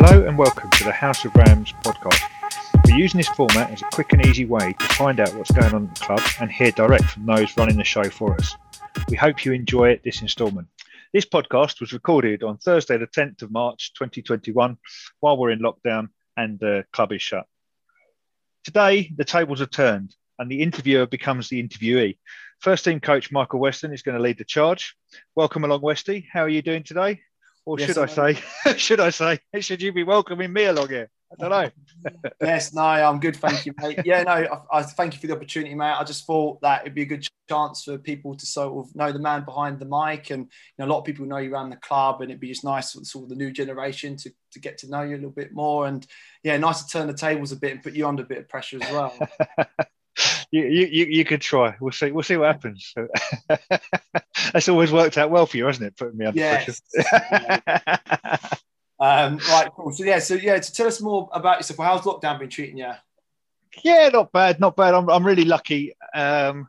Hello and welcome to the House of Rams podcast. We're using this format as a quick and easy way to find out what's going on at the club and hear direct from those running the show for us. We hope you enjoy this instalment. This podcast was recorded on Thursday, the 10th of March 2021, while we're in lockdown and the club is shut. Today, the tables are turned and the interviewer becomes the interviewee. First team coach Michael Weston is going to lead the charge. Welcome along, Westy. How are you doing today? Or yes, should I say, should I say, should you be welcoming me along here? I don't know. yes, no, I'm good. Thank you, mate. Yeah, no, I, I, thank you for the opportunity, mate. I just thought that it'd be a good chance for people to sort of know the man behind the mic, and you know, a lot of people know you around the club, and it'd be just nice for sort of the new generation to, to get to know you a little bit more, and yeah, nice to turn the tables a bit and put you under a bit of pressure as well. You, you, you could try. We'll see. We'll see what happens. That's always worked out well for you, hasn't it? Putting me under yes. pressure. um, right, cool. So yeah, so yeah, to tell us more about yourself. How's lockdown been treating you? Yeah, not bad, not bad. I'm, I'm really lucky. Um,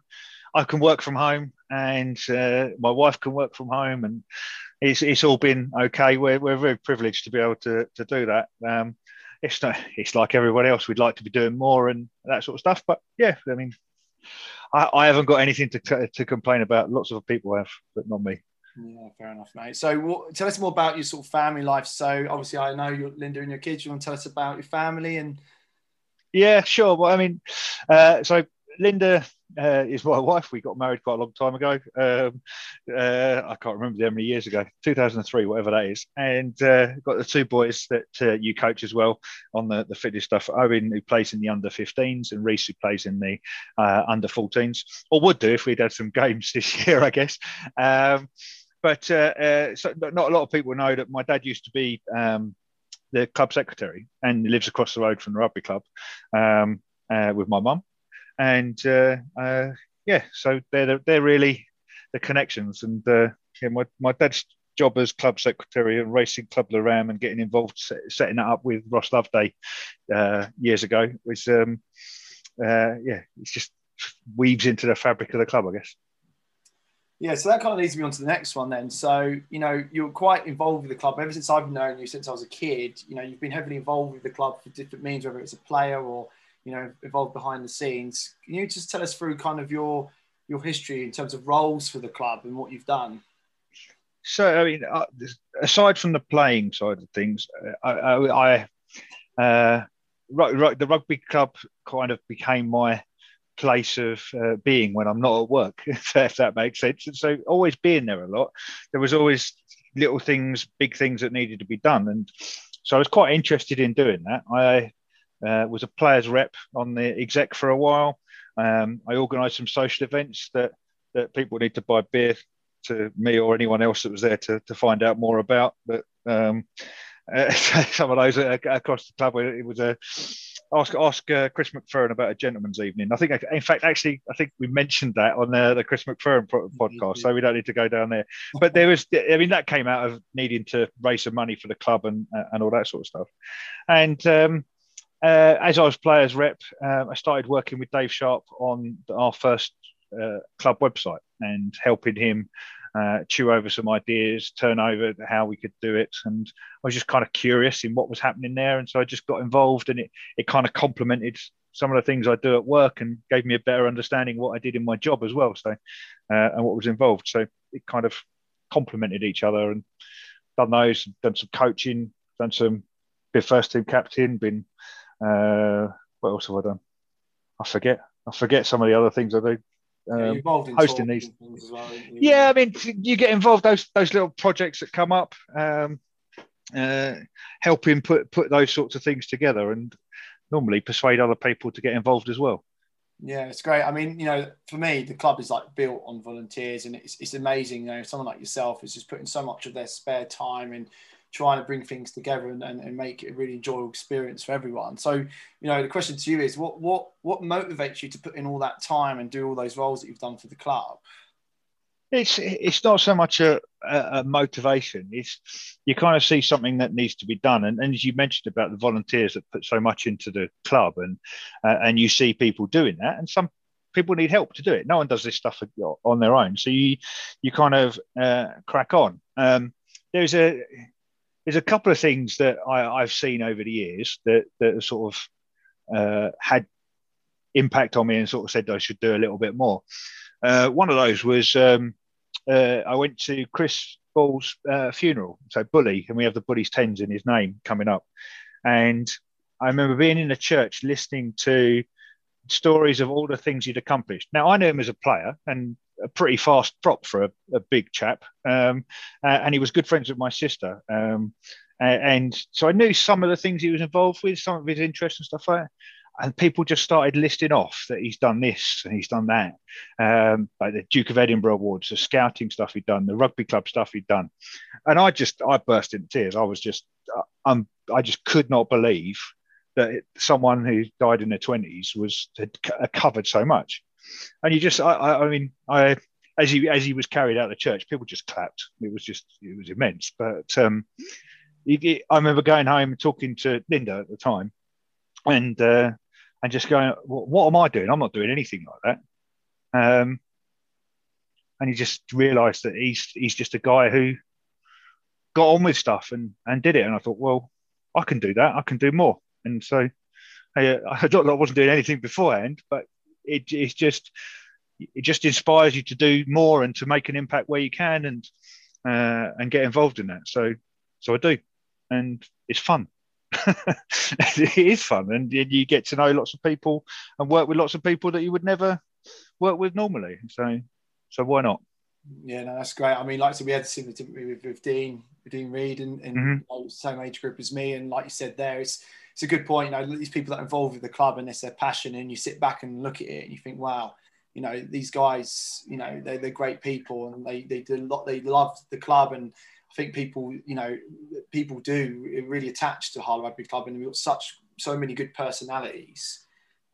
I can work from home, and uh, my wife can work from home, and it's it's all been okay. We're we're very privileged to be able to to do that. Um, it's not, it's like everybody else. We'd like to be doing more and that sort of stuff. But yeah, I mean, I, I haven't got anything to to complain about. Lots of people have, but not me. Yeah, fair enough, mate. So, what, tell us more about your sort of family life. So, obviously, I know you're Linda and your kids. You want to tell us about your family and? Yeah, sure. Well, I mean, uh, so Linda uh, is my wife. We got married quite a long time ago. Um, uh, I can't remember how many years ago, 2003, whatever that is. And uh, got the two boys that uh, you coach as well on the, the fitness stuff. Owen, who plays in the under 15s, and Reese, who plays in the uh, under 14s, or would do if we'd had some games this year, I guess. Um, but uh, so not a lot of people know that my dad used to be um, the club secretary and lives across the road from the rugby club um, with my mum and uh, uh, yeah, so they're they're really the connections. And uh, yeah, my my dad's job as club secretary and racing club Le Ram and getting involved setting that up with Ross Loveday uh, years ago was um, uh, yeah, it's just weaves into the fabric of the club, I guess. Yeah, so that kind of leads me on to the next one then. So, you know, you're quite involved with the club ever since I've known you since I was a kid. You know, you've been heavily involved with the club for different means, whether it's a player or you know involved behind the scenes. Can you just tell us through kind of your your history in terms of roles for the club and what you've done? So I mean, uh, aside from the playing side of things, uh, I, I uh, right the rugby club kind of became my place of uh, being when I'm not at work, if that makes sense. And so always being there a lot, there was always little things, big things that needed to be done, and so I was quite interested in doing that. I uh, was a players rep on the exec for a while. Um, I organised some social events that that people need to buy beer to me or anyone else that was there to, to find out more about. But um, uh, some of those across the club, it was a ask ask uh, Chris McFerrin about a gentleman's evening. I think, in fact, actually, I think we mentioned that on the, the Chris McFerrin podcast, so we don't need to go down there. But there was, I mean, that came out of needing to raise some money for the club and and all that sort of stuff. And um, uh, as I was players rep, uh, I started working with Dave Sharp on our first uh, club website and helping him uh, chew over some ideas, turn over how we could do it. And I was just kind of curious in what was happening there. And so I just got involved and it, it kind of complemented some of the things I do at work and gave me a better understanding of what I did in my job as well. So, uh, and what was involved. So it kind of complemented each other and done those, done some coaching, done some, been first team captain, been uh, what else have I done? I forget. I forget some of the other things I do. Um, hosting these. Well, yeah, I mean, you get involved those those little projects that come up, um, uh, helping put put those sorts of things together, and normally persuade other people to get involved as well. Yeah, it's great. I mean, you know, for me, the club is like built on volunteers, and it's, it's amazing. You know, someone like yourself is just putting so much of their spare time and trying to bring things together and, and, and make it a really enjoyable experience for everyone. So, you know, the question to you is what what what motivates you to put in all that time and do all those roles that you've done for the club? It's it's not so much a, a, motivation. It's you kind of see something that needs to be done, and, and as you mentioned about the volunteers that put so much into the club, and uh, and you see people doing that, and some people need help to do it. No one does this stuff on their own, so you you kind of uh, crack on. Um, there's a there's a couple of things that I, have seen over the years that that sort of uh, had impact on me and sort of said I should do a little bit more. Uh, one of those was um, uh, I went to Chris Ball's uh, funeral, so Bully, and we have the Bully's tens in his name coming up. And I remember being in the church listening to stories of all the things he'd accomplished. Now I knew him as a player and a pretty fast prop for a, a big chap, um, uh, and he was good friends with my sister. Um, and so I knew some of the things he was involved with, some of his interests and stuff like that. And people just started listing off that he's done this and he's done that, um, like the Duke of Edinburgh awards, the scouting stuff he'd done, the rugby club stuff he'd done, and I just I burst into tears. I was just I'm I just could not believe that someone who died in their twenties was had covered so much, and you just I, I, I mean I as he as he was carried out of the church, people just clapped. It was just it was immense, but. um I remember going home and talking to Linda at the time, and uh, and just going, what am I doing? I'm not doing anything like that. Um, and he just realised that he's he's just a guy who got on with stuff and and did it. And I thought, well, I can do that. I can do more. And so I, I I wasn't doing anything beforehand, but it, it's just it just inspires you to do more and to make an impact where you can and uh, and get involved in that. So so I do, and it's fun. it is fun, and you get to know lots of people and work with lots of people that you would never work with normally. So, so why not? Yeah, no, that's great. I mean, like I said, we had similar with, with Dean, with Dean Reed, and, and mm-hmm. same age group as me. And like you said, there, it's it's a good point. You know, these people that are involved with the club and it's their passion, and you sit back and look at it, and you think, wow, you know, these guys, you know, they, they're great people, and they they do a lot. They love the club, and I think people, you know, people do really attach to Harlow Rugby Club, and we've got such so many good personalities,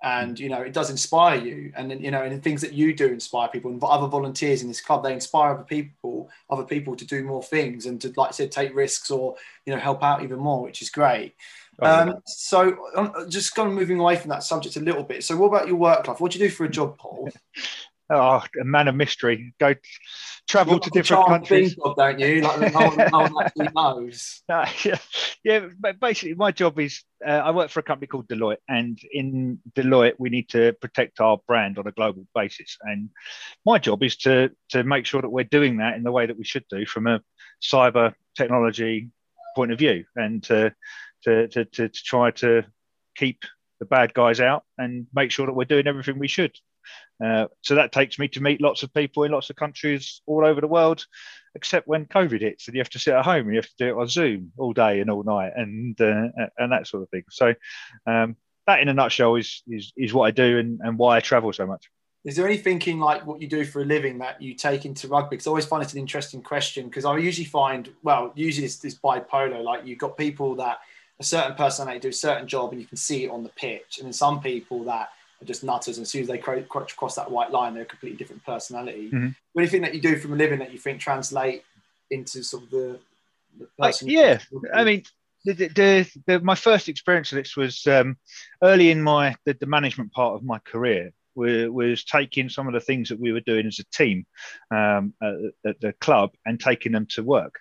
and you know, it does inspire you, and you know, and the things that you do inspire people, and other volunteers in this club, they inspire other people, other people to do more things and to, like I said, take risks or you know, help out even more, which is great. Oh, um, so, um, just kind of moving away from that subject a little bit. So, what about your work life? What do you do for a job, Paul? oh, a man of mystery. Go travel to different countries. Job, don't you? Like no one, no one actually knows. Yeah, yeah. But basically, my job is uh, I work for a company called Deloitte, and in Deloitte, we need to protect our brand on a global basis. And my job is to to make sure that we're doing that in the way that we should do from a cyber technology point of view, and to to to, to, to try to keep the bad guys out and make sure that we're doing everything we should uh, so that takes me to meet lots of people in lots of countries all over the world, except when COVID hits and you have to sit at home and you have to do it on Zoom all day and all night and uh, and that sort of thing. So um, that, in a nutshell, is is, is what I do and, and why I travel so much. Is there any thinking like what you do for a living that you take into rugby? Because I always find it an interesting question because I usually find, well, usually it's bipolar. Like you've got people that a certain personality do a certain job and you can see it on the pitch, and then some people that are just nutters. And as soon as they cross that white line, they're a completely different personality. Mm-hmm. Anything that you do from a living that you think translate into sort of the, the person? yeah, I mean, the, the, the, my first experience of this was um, early in my the, the, management part of my career. Was, was taking some of the things that we were doing as a team um, at, at, the club and taking them to work.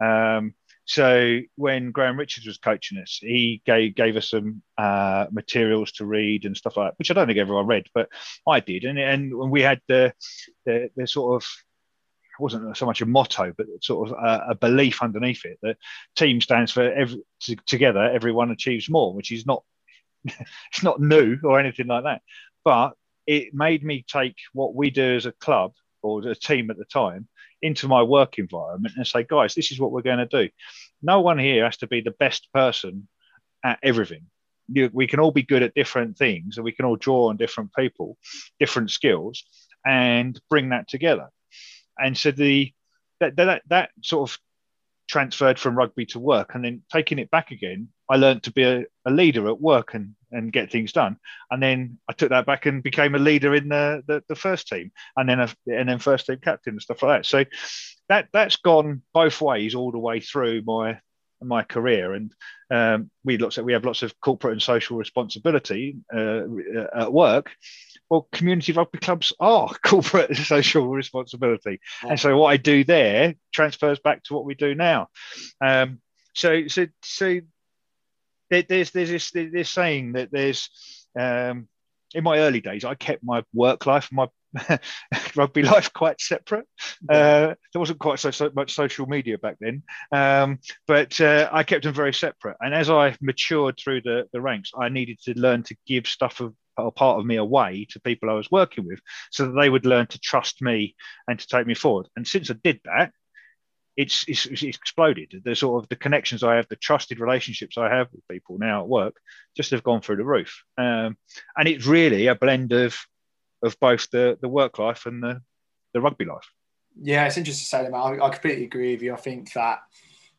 Um, so when Graham Richards was coaching us, he gave, gave us some uh, materials to read and stuff like that, which I don't think everyone read, but I did. And, and we had the, the, the sort of wasn't so much a motto, but sort of a, a, belief underneath it that team stands for every, together, everyone achieves more, which is not it's not new or anything like that. But it made me take what we do as a club or a team at the time into my work environment and say, guys, this is what we're going to do. No one here has to be the best person at everything. we can all be good at different things and we can all draw on different people, different skills, and bring that together. And so the that that, that sort of transferred from rugby to work and then taking it back again i learned to be a, a, leader at work and and get things done. And then i took that back and became a leader in the the, the first team and then a, and then first team captain and stuff like that. So that that's gone both ways all the way through my my career and um, we lots of, we have lots of corporate and social responsibility uh, at work well, community rugby clubs are corporate and social responsibility. Yeah. And so what I do there transfers back to what we do now. Um, so so so there's there's this this saying that there's um, in my early days I kept my work life my rugby life quite separate. Uh, there wasn't quite so, so, much social media back then, um, but uh, I kept them very separate. And as I matured through the, the ranks, I needed to learn to give stuff of a part of me away to people I was working with, so that they would learn to trust me and to take me forward. And since I did that, it's, it's, it's exploded. The sort of the connections I have, the trusted relationships I have with people now at work, just have gone through the roof. Um, and it's really a blend of of both the the work life and the the rugby life. Yeah, it's interesting to say that. I, I completely agree with you. I think that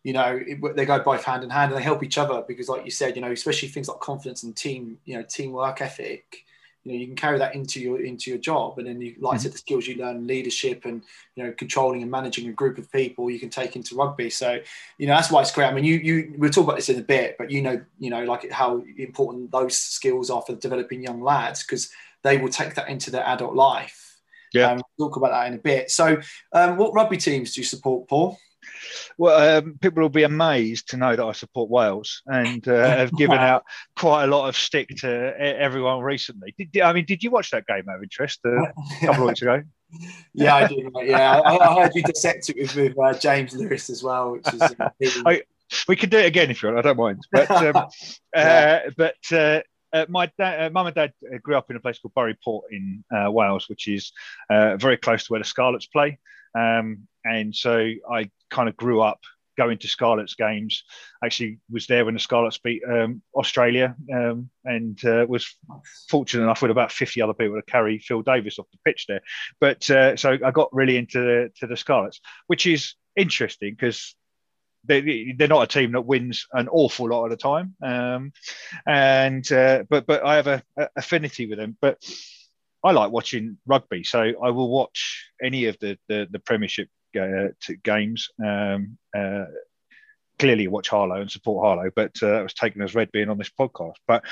you know it, they go both hand in hand and they help each other because, like you said, you know, especially things like confidence and team, you know, teamwork ethic. You know, you can carry that into your into your job, and then you, like mm-hmm. I said, the skills you learn, leadership, and you know, controlling and managing a group of people, you can take into rugby. So, you know, that's why it's great. I mean, you you we'll talk about this in a bit, but you know, you know, like how important those skills are for developing young lads because they will take that into their adult life. Yeah, um, we'll talk about that in a bit. So, um, what rugby teams do you support, Paul? Well, um, people will be amazed to know that I support Wales and uh, have given out quite a lot of stick to everyone recently. Did, I mean, did you watch that game out of interest uh, a couple of weeks ago? yeah, I did. Yeah, I, I, heard you dissect it with, with uh, James Lewis as well, which is. Uh, I, we could do it again if you want. I don't mind. But um, yeah. Uh, but uh, uh, my uh, mum and dad uh, grew up in a place called Burry Port in uh, Wales, which is uh, very close to where the Scarlets play. Um, and so I kind of grew up going to Scarlets games. Actually, was there when the Scarlets beat um, Australia, um, and uh, was fortunate enough with about fifty other people to carry Phil Davies off the pitch there. But so I got really into the, to the Scarlets, which is interesting because they, they're not a team that wins an awful lot of the time. Um, and uh, but but I have a, a, affinity with them. But I like watching rugby, so I will watch any of the the, the Premiership uh, games. Um, uh, clearly watch Harlow and support Harlow, but uh, I was taken as red being on this podcast. But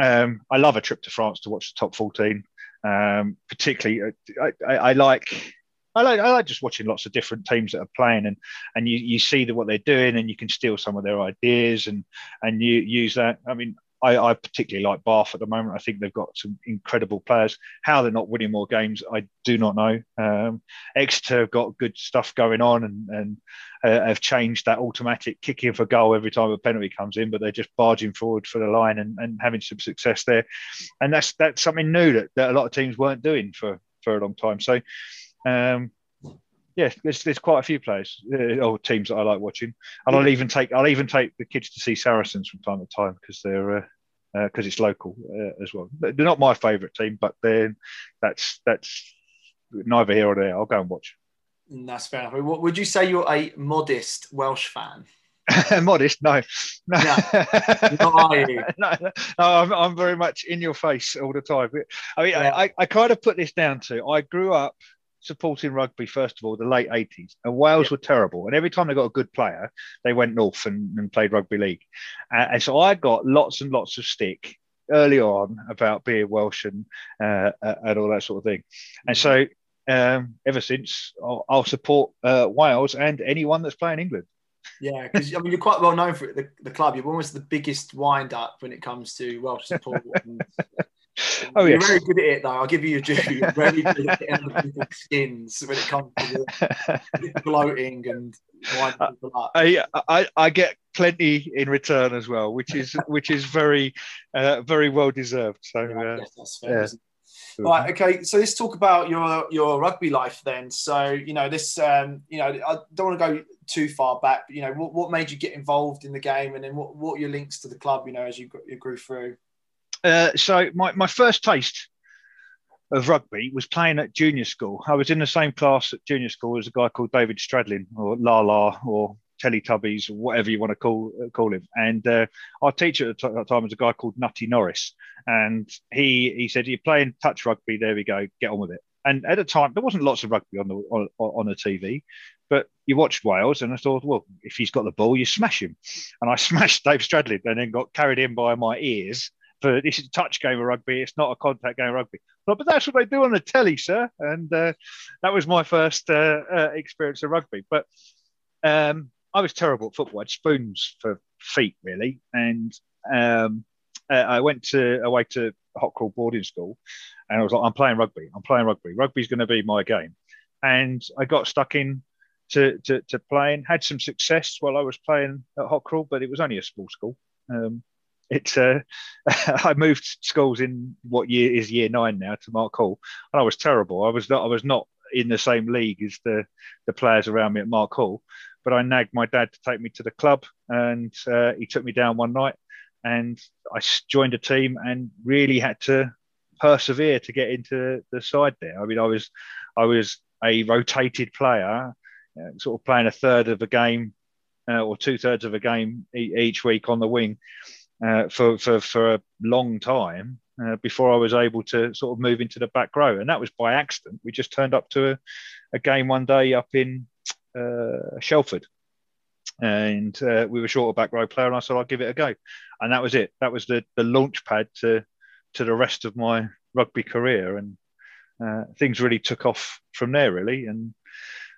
um, I love a trip to France to watch the top 14. Um, particularly, uh, I, I, I, like I like I like just watching lots of different teams that are playing and and you you see what they're doing and you can steal some of their ideas and and you use that. I mean, I, I, particularly like Bath at the moment. I think they've got some incredible players. How they're not winning more games, I do not know. Um, Exeter have got good stuff going on and, and uh, have changed that automatic kicking for goal every time a penalty comes in, but they're just barging forward for the line and, and having some success there. And that's that's something new that, that a lot of teams weren't doing for, for a long time. So um, yeah, there's, there's quite a few players uh, or teams that I like watching, and I'll even take I'll even take the kids to see Saracens from time to time because they're because uh, uh, it's local uh, as well. They're not my favourite team, but then that's that's neither here or there. I'll go and watch. That's fair enough. What would you say you're a modest Welsh fan? modest no no, no, no, no I'm, I'm, very much in your face all the time i mean yeah. I, I kind of put this down to i grew up supporting rugby first of all the late 80s and wales yeah. were terrible and every time they got a good player they went north and, and played rugby league uh, and so i got lots and lots of stick early on about being welsh and uh, and all that sort of thing and so um, ever since i'll, I'll support uh, wales and anyone that's playing england yeah, because I mean you're quite well known for it, the, the club. You're almost the biggest wind up when it comes to Welsh support. And, Oh, You're yes. very good at it, though. I'll give you a due. You're very good at getting skins when it comes to bloating and up. I, I, I get plenty in return as well, which is which is very uh, very well deserved. So yeah, uh, that's fair. Yeah. Right. Okay. So let's talk about your your rugby life then. So you know this. Um, you know, I don't want to go too far back. But, you know, what, what made you get involved in the game, and then what what are your links to the club? You know, as you, you grew through. Uh, so my, my first taste of rugby was playing at junior school. I was in the same class at junior school as a guy called David Stradlin or Lala or Teletubbies or whatever you want to call call him. And uh, our teacher at the time was a guy called Nutty Norris, and he he said, "You're playing touch rugby. There we go. Get on with it." And at the time, there wasn't lots of rugby on the on, on the TV, but you watched Wales, and I thought, well, if he's got the ball, you smash him. And I smashed Dave Stradlin, and then got carried in by my ears for this is a touch game of rugby. It's not a contact game of rugby. But, but that's what they do on the telly, sir. And uh, that was my first uh, uh, experience of rugby. But um, I was terrible at football. I had spoons for feet, really. And um, uh, I went to away to Hotcroll boarding school, and I was like, I'm playing rugby. I'm playing rugby. Rugby's going to be my game. And I got stuck in to, to, to playing. Had some success while I was playing at Hotcroll, but it was only a small school. Um, it's uh, I moved schools in what year is year nine now to Mark Hall, and I was terrible. I was not I was not in the same league as the the players around me at Mark Hall, but I nagged my dad to take me to the club, and uh, he took me down one night, and I joined a team and really had to persevere to get into the side there. I mean, I was I was a rotated player, uh, sort of playing a third of a game uh, or two thirds of a game e- each week on the wing uh, for, for for a long time uh, before I was able to sort of move into the back row, and that was by accident. We just turned up to a, a game one day up in uh, Shelford, and uh, we were short a back row player, and I said I'll give it a go, and that was it. That was the the launch pad to to the rest of my rugby career, and uh, things really took off from there, really. And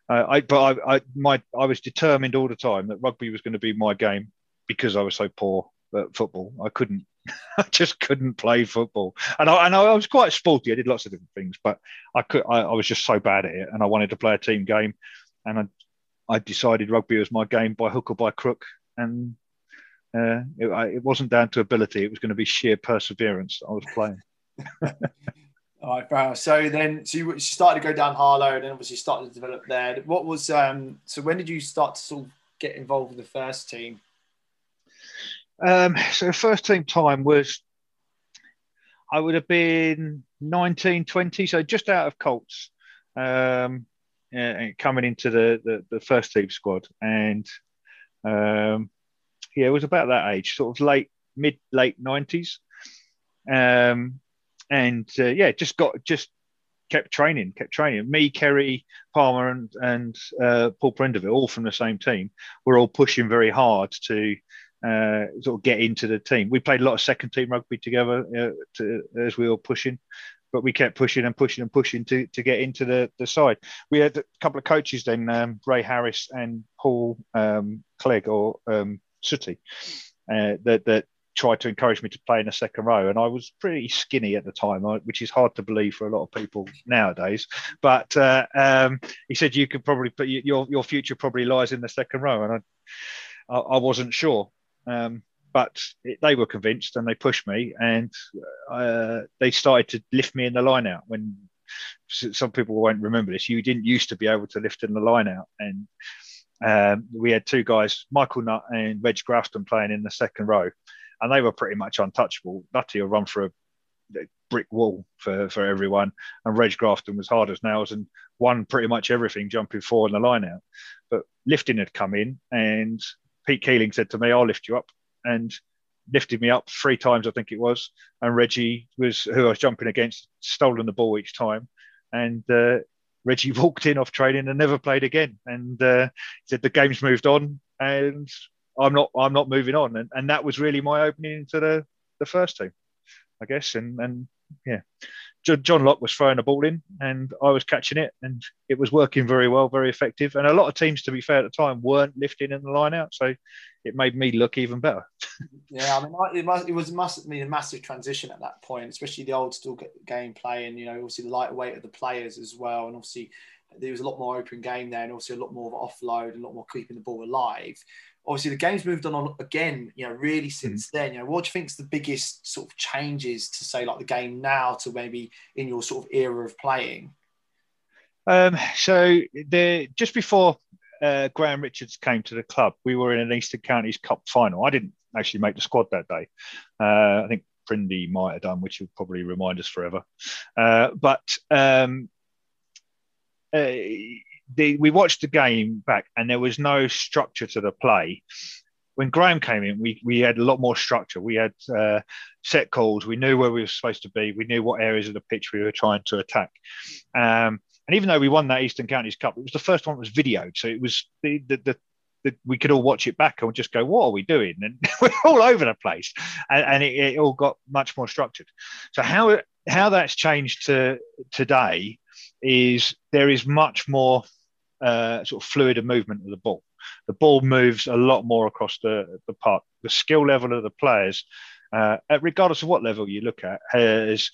I, but I, I, my, I was determined all the time that rugby was going to be my game because I was so poor at football. I couldn't, I just couldn't play football, and I, and I was quite sporty. I did lots of different things, but I could, I, I was just so bad at it, and I wanted to play a team game, and I, I decided rugby was my game by hook or by crook, and uh, it, it, wasn't down to ability; it was going to be sheer perseverance. I was playing. All right. So then, so you started to go down Harlow, and then obviously started to develop there. What was um? So when did you start to sort of get involved with the first team? Um, so first team time was, I would have been 19, 20, so just out of Colts, um, and coming into the, the, the first team squad, and um, yeah, it was about that age, sort of late mid late 90s. Um, and uh, yeah, just got just kept training, kept training. Me, Kerry, Palmer, and and uh, Paul Prendeville, all from the same team, were all pushing very hard to uh, sort of get into the team. We played a lot of second team rugby together uh, to, as we were pushing, but we kept pushing and pushing and pushing to, to get into the, the side. We had a couple of coaches then, um, Ray Harris and Paul um, Clegg or um, Sooty, uh, that, that tried to encourage me to play in the second row, and I was pretty skinny at the time, which is hard to believe for a lot of people nowadays. But uh, um, he said you could probably put your your future probably lies in the second row, and I I, wasn't sure. Um, but it, they were convinced and they pushed me and uh, they started to lift me in the line out when some people won't remember this you didn't used to be able to lift in the line out and um, we had two guys michael nutt and reg grafton playing in the second row and they were pretty much untouchable. Nutty will run for a brick wall for, for everyone, and Reg Grafton was hard as nails and won pretty much everything jumping forward in the line out. But lifting had come in, and Pete Keeling said to me, "I'll lift you up," and lifted me up three times, I think it was. And Reggie was who I was jumping against, stolen the ball each time, and uh, Reggie walked in off training and never played again. And uh, said the game's moved on, and I'm not I'm not moving on, and, and that was really my opening into the the first team, I guess, and and yeah. John Locke was throwing a ball in and I was catching it and it was working very well, very effective. And a lot of teams, to be fair at the time, weren't lifting in the line out. So it made me look even better. yeah, I mean, it, must, it was must have a massive transition at that point, especially the old school game play and, you know, obviously the lightweight of the players as well. And obviously there was a lot more open game there and also a lot more of offload and a lot more keeping the ball alive obviously the game's moved on again, you know, really hmm. since mm. then. You know, what do you think's the biggest sort of changes to say like the game now to maybe in your sort of era of playing? Um, so the just before uh, Graham Richards came to the club, we were in an Eastern Counties Cup final. I didn't actually make the squad that day. Uh, I think Prindy might have done, which will probably remind us forever. Uh, but um, uh, the, we watched the game back and there was no structure to the play. When Graham came in, we, we had a lot more structure. We had uh, set calls. We knew where we were supposed to be. We knew what areas of the pitch we were trying to attack. Um, and even though we won that Eastern Counties Cup, it was the first one that was videoed. So it was the, the, the we could all watch it back and just go, "What are we doing?" And we're all over the place, and, and it, it, all got much more structured. So how how that's changed to today is there is much more uh, sort of fluid of movement of the ball. The ball moves a lot more across the, the park. The skill level of the players, uh, regardless of what level you look at, has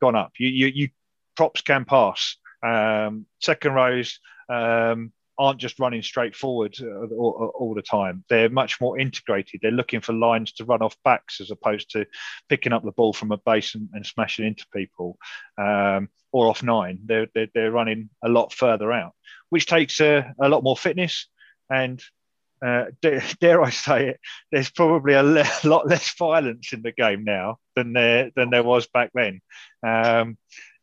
gone up. You, you, you props can pass. Um, second rows um, aren't just running straight forward uh, all, all, the time. They're much more integrated. They're looking for lines to run off backs as opposed to picking up the ball from a base and, and smashing into people um, or off nine. They're, they're, they're, running a lot further out, which takes a, a lot more fitness. And uh, dare I say it, there's probably a le- lot less violence in the game now than there than there was back then. Um,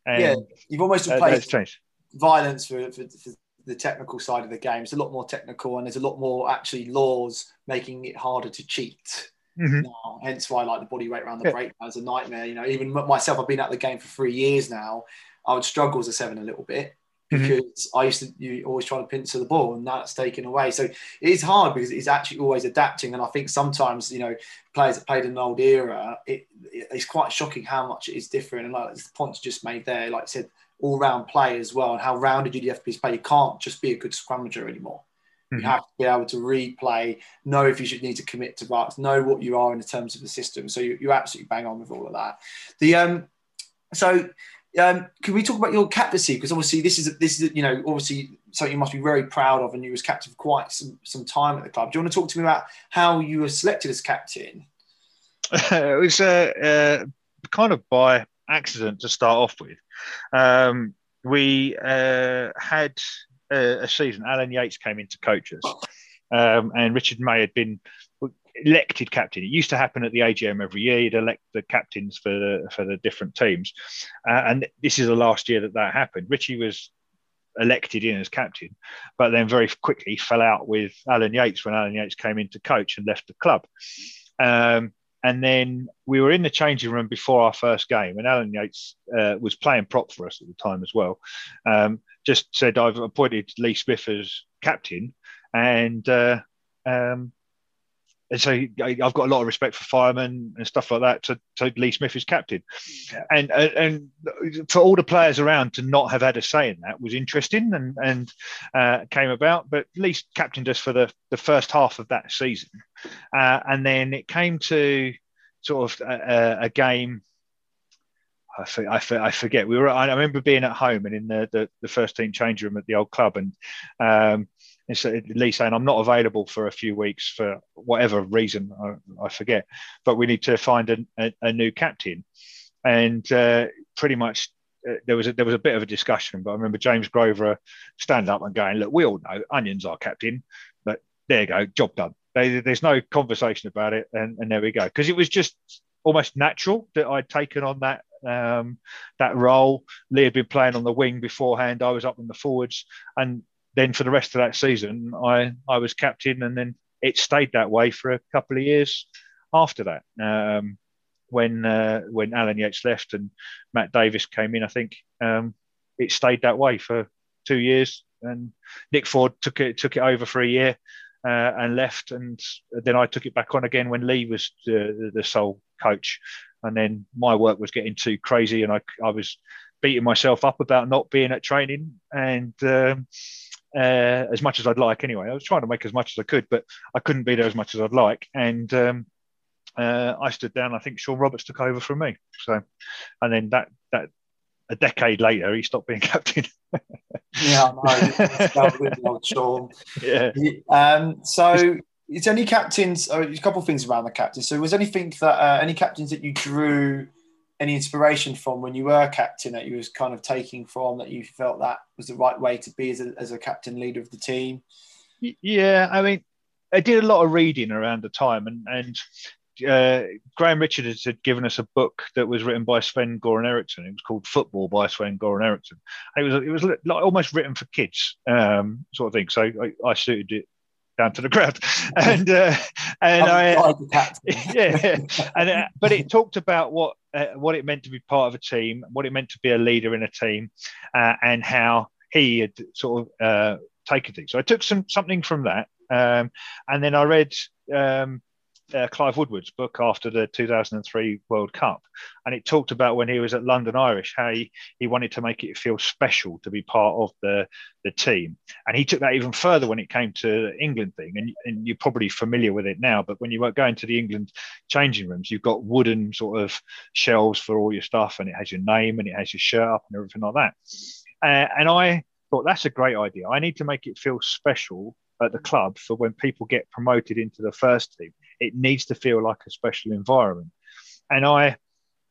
yeah, you've almost replaced uh, violence for, for, for the technical side of the game. It's a lot more technical, and there's a lot more actually laws making it harder to cheat. Mm-hmm. Now, hence why like the body weight around the yeah. break is a nightmare. You know, even myself, I've been at the game for three years now. I would struggle as a seven a little bit mm-hmm. because mm-hmm. I used to you always try to pinch to the ball, and that's taken away. So it is hard because it's actually always adapting. And I think sometimes you know players that played in an old era, it, it, it's quite shocking how much it is different. And like the points just made there, like I said, all round play as well and how rounded you have to be play. You can't just be a good scrummager anymore. Mm-hmm. You have to be able to replay, know if you should need to commit to rucks, know what you are in terms of the system. So you, are absolutely bang on with all of that. The um, so um, can we talk about your captaincy? Because obviously this is this is you know obviously something you must be very proud of, and you was captain for quite some, some time at the club. Do you want to talk to me about how you were selected as captain? it was uh, uh, kind of by accident to start off with. Um, we uh, had a, a, season. Alan Yates came in to coach us, um, and Richard May had been elected captain. It used to happen at the AGM every year. You'd elect the captains for the for the different teams, uh, and this is the last year that that happened. Richie was elected in as captain, but then very quickly fell out with Alan Yates when Alan Yates came in to coach and left the club. Um, and then we were in the changing room before our first game, and Alan Yates uh, was playing prop for us at the time as well. Um, just said, I've appointed Lee Smith as captain. And uh, um, and so I've got a lot of respect for firemen and stuff like that. So, so Lee Smith is captain, yeah. and and for all the players around to not have had a say in that was interesting and and uh, came about. But Lee captained us for the the first half of that season, uh, and then it came to sort of a, a game. I, I, forget. We were. I remember being at home and in the, the, the first team change room at the old club, and um, instead Lee saying I'm not available for a few weeks for whatever reason I, I forget, but we need to find a, a, a new captain, and uh, pretty much uh, there was a, there was a bit of a discussion, but I remember James Grover stand up and going, "Look, we all know Onions are captain, but there you go, job done. They, there's no conversation about it, and, and there we go." Because it was just almost natural that I'd taken on that um, that role. Lee had been playing on the wing beforehand. I was up in the forwards, and then for the rest of that season, I I was captain, and then it stayed that way for a couple of years after that. Um, when uh, when Alan Yates left and Matt Davis came in, I think um, it stayed that way for two years. And Nick Ford took it took it over for a year uh, and left, and then I took it back on again when Lee was the, the sole coach. And then my work was getting too crazy, and I I was beating myself up about not being at training and. Um, uh, as much as I'd like anyway. I was trying to make as much as I could, but I couldn't be there as much as I'd like. And um, uh, I stood down. I think Sean Roberts took over from me. So, and then that that a decade later, he stopped being captain. yeah, no, Sean. Yeah. Um, so, is any captains? Oh, a couple of things around the captain. So, was anything that uh, any captains that you drew any inspiration from when you were captain that you was kind of taking from that you felt that was the right way to be as a, as a captain leader of the team? Yeah, I mean, I did a lot of reading around the time, and and uh, Graham Richards had given us a book that was written by Sven Goran Eriksson. It was called Football by Sven Goran Eriksson. it was it was like almost written for kids, um, sort of thing. So I, I suited it down to the ground, and uh, and I, yeah, and uh, but it talked about what uh, what it meant to be part of a team, what it meant to be a leader in a team, uh, and how he had sort of uh, taken things. So I took some something from that, um, and then I read um, uh, Clive Woodward's book after the 2003 World Cup, and it talked about when he was at London Irish how he, he wanted to make it feel special to be part of the the team, and he took that even further when it came to the England thing. And, and you're probably familiar with it now, but when you were going to the England changing rooms, you've got wooden sort of shelves for all your stuff, and it has your name and it has your shirt up and everything like that. Uh, and I thought that's a great idea. I need to make it feel special at the club for when people get promoted into the first team. It needs to feel like a special environment. And I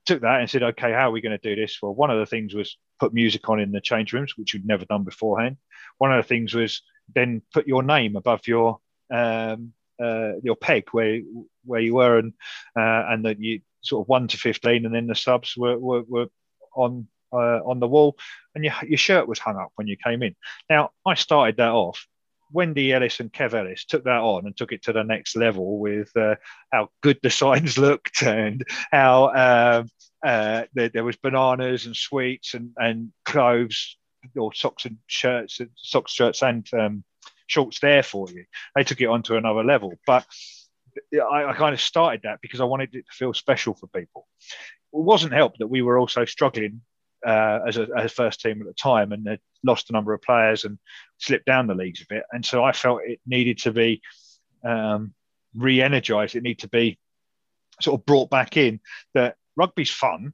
took that and said, okay, how are we going to do this? Well, one of the things was put music on in the change rooms, which we'd never done beforehand. One of the things was then put your name above your um, uh, your peg where where you were, and uh, and that you sort of one to fifteen, and then the subs were were, were on uh, on the wall, and your your shirt was hung up when you came in. Now I started that off Wendy Ellis and Kev Ellis took that on and took it to the next level with uh, how good the signs looked and how um, uh, there, there, was bananas and sweets and, and clothes or socks and shirts, socks, shirts and um, shorts there for you. They took it on to another level. But I, I, kind of started that because I wanted it to feel special for people. It wasn't helped that we were also struggling uh, as, a, as a first team at the time and had lost a number of players and slipped down the leagues a bit. And so I felt it needed to be um, re energized. It needed to be sort of brought back in that rugby's fun,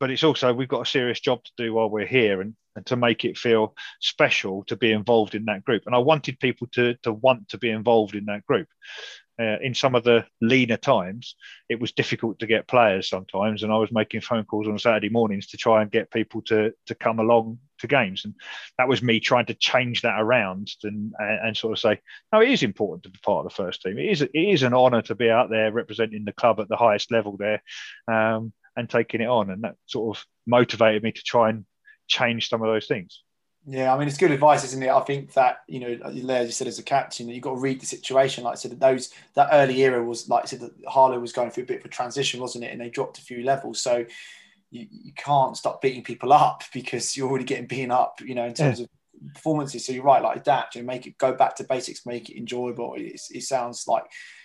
but it's also we've got a serious job to do while we're here and, and to make it feel special to be involved in that group. And I wanted people to, to want to be involved in that group uh, in some of the leaner times, it was difficult to get players sometimes, and I was making phone calls on Saturday mornings to try and get people to to come along to games, and that was me trying to change that around and and sort of say, no, it is important to be part of the first team. It is it is an honour to be out there representing the club at the highest level there, um, and taking it on, and that sort of motivated me to try and change some of those things. Yeah, I mean, it's good advice, isn't it? I think that you know, as you said, as a captain, you've got to read the situation. Like I said, those that early era was like I said, that Harlow was going through a bit of a transition, wasn't it? And they dropped a few levels, so you, you can't stop beating people up because you're already getting beaten up, you know, in terms yeah. of performances. So you're right, like adapt and make it go back to basics, make it enjoyable. It, it sounds like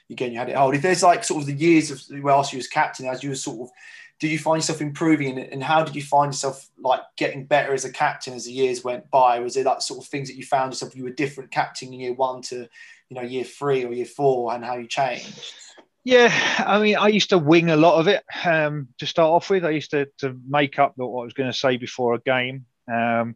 again you had it hold. If there's like sort of the years of whilst you was captain, as you were sort of did you find yourself improving? And how did you find yourself like getting better as a captain as the years went by? Was it that sort of things that you found yourself you were different captain in year one to you know year three or year four and how you changed? Yeah i mean i used to wing a lot of it um, to start off with. I used to, to make up what i was going to say before a game um,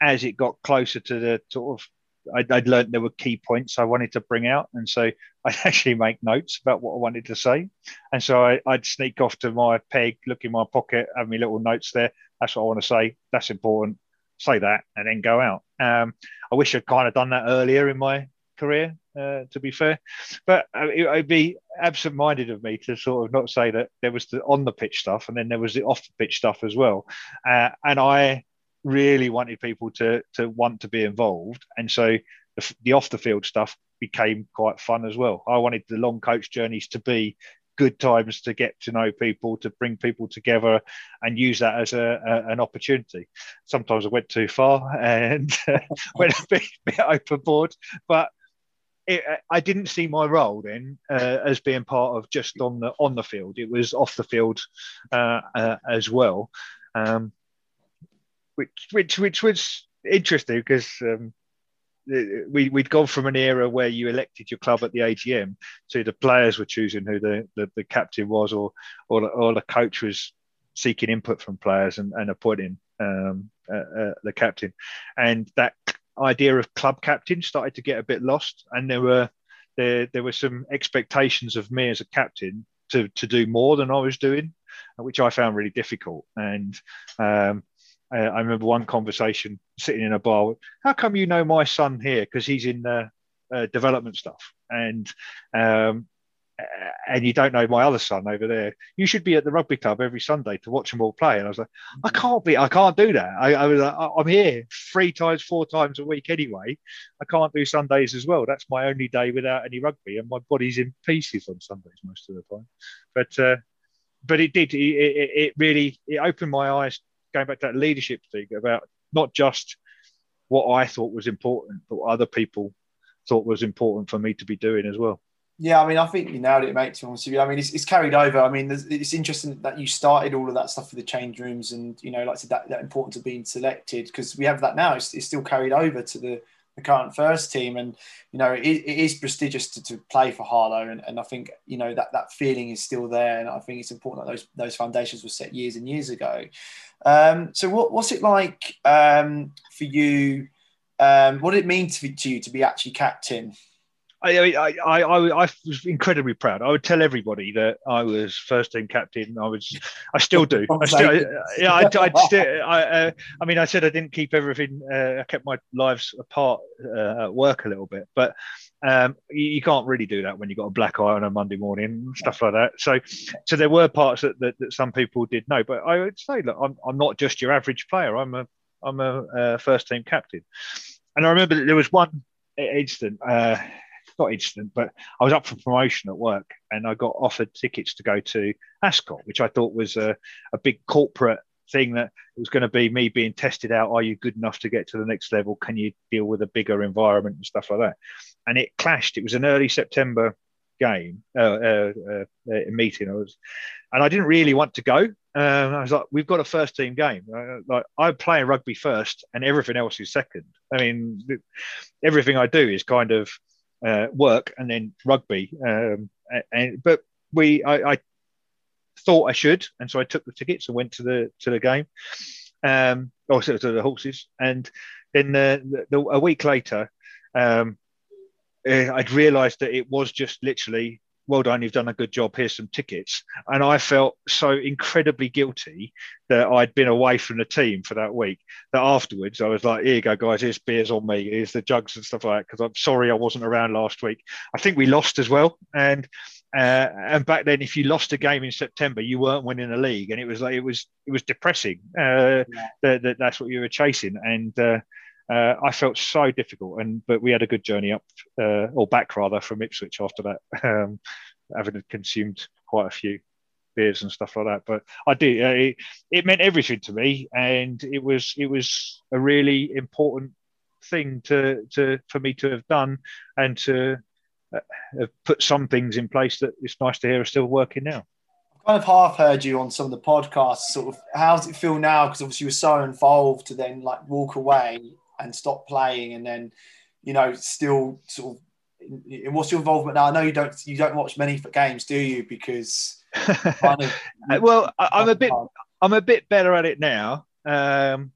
as it got closer to the sort of I'd, I'd, learned there were key points I wanted to bring out, and so I'd actually make notes about what I wanted to say. And so I, would sneak off to my peg, look in my pocket, have my little notes there. That's what I want to say. That's important. Say that, and then go out. Um, I wish I'd kind of done that earlier in my career, uh, to be fair. But uh, it, would be absent-minded of me to sort of not say that there was the on the pitch stuff, and then there was the off the pitch stuff as well. Uh, and I really wanted people to to want to be involved, and so the, the off the field stuff became quite fun as well. I wanted the long coach journeys to be good times to get to know people, to bring people together, and use that as a, a an opportunity. Sometimes I went too far and went a bit, bit overboard, but it, I didn't see my role then uh, as being part of just on the on the field. It was off the field uh, uh, as well. Um, which which which was interesting because um, we we'd gone from an era where you elected your club at the AGM to the players were choosing who the, the, the captain was, or or or the coach was seeking input from players and, and appointing um, uh, uh, the captain, and that idea of club captain started to get a bit lost, and there were there there were some expectations of me as a captain to to do more than I was doing, which I found really difficult, and um, uh, I remember one conversation sitting in a bar. How come you know my son here? Because he's in uh, uh, development stuff, and um, and you don't know my other son over there. You should be at the rugby club every Sunday to watch them all play. And I was like, I mm-hmm. can't be. I can't do that. I, I was. I'm here three times, four times a week anyway. I can't do Sundays as well. That's my only day without any rugby, and my body's in pieces on Sundays most of the time. But uh, but it did. It, it, it really it opened my eyes going back to that leadership thing about not just what I thought was important, but what other people thought was important for me to be doing as well. Yeah, I mean, I think you nailed it, mate. To be honest with you, I mean, it's, it's carried over. I mean, it's interesting that you started all of that stuff with the change rooms, and you know, like I said, that, that importance of being selected because we have that now. It's, it's, still carried over to the, the current first team, and you know, it, it is prestigious to, to play for Harlow, and, and I think you know that that feeling is still there, and I think it's important that those those foundations were set years and years ago. Um, so, what, what's it like um, for you? Um, what did it mean to, to you to be actually captain? I, I, I, I, was incredibly proud. I would tell everybody that I was first team captain. I was, I still do. I still, yeah, I, I still, I, uh, I mean, I said I didn't keep everything. Uh, I kept my lives apart uh, at work a little bit, but um, you, you, can't really do that when you've got a black eye on a Monday morning, stuff like that. So, so there were parts that, that, that some people did know, but I would say, look, I'm, I'm not just your average player. I'm a, I'm a first team captain, and I remember that there was one instant. Uh, not instant, but I was up for promotion at work and I got offered tickets to go to Ascot, which I thought was a, a big corporate thing that it was going to be me being tested out. Are you good enough to get to the next level? Can you deal with a bigger environment and stuff like that? And it clashed. It was an early September game, uh, uh, uh, meeting. I was, and I didn't really want to go. Um, I was like, we've got a first team game. Uh, like I play rugby first, and everything else is second. I mean, everything I do is kind of uh, work and then rugby. Um, and but we, I, I, thought I should, and so I took the tickets and went to the to the game. Um, also to the horses, and then the, the, a week later, um, uh, I'd realised that it was just literally well done, you've done a good job. Here's some tickets. And I felt so incredibly guilty that I'd been away from the team for that week that afterwards I was like, here you go, guys, here's beers on me, here's the jugs and stuff like that. Because I'm sorry I wasn't around last week. I think we lost as well. And uh, and back then, if you lost a game in September, you weren't winning a league, and it was like it was it was depressing. Uh, yeah. that, that, that's what you were chasing, and uh, uh, I felt so difficult, and but we had a good journey up uh, or back rather from Ipswich after that, um, having consumed quite a few beers and stuff like that. But I did. Uh, it, it meant everything to me, and it was it was a really important thing to to for me to have done and to have put some things in place that it's nice to hear are still working now I've kind of half heard you on some of the podcasts. Sort of, how does it feel now? Because obviously you were so involved to then like walk away and stop playing and then you know still sort of what's your involvement now? I know you don't you don't watch many games, do you? Because kind of, well, I'm a bit I'm a bit better at it now. Um,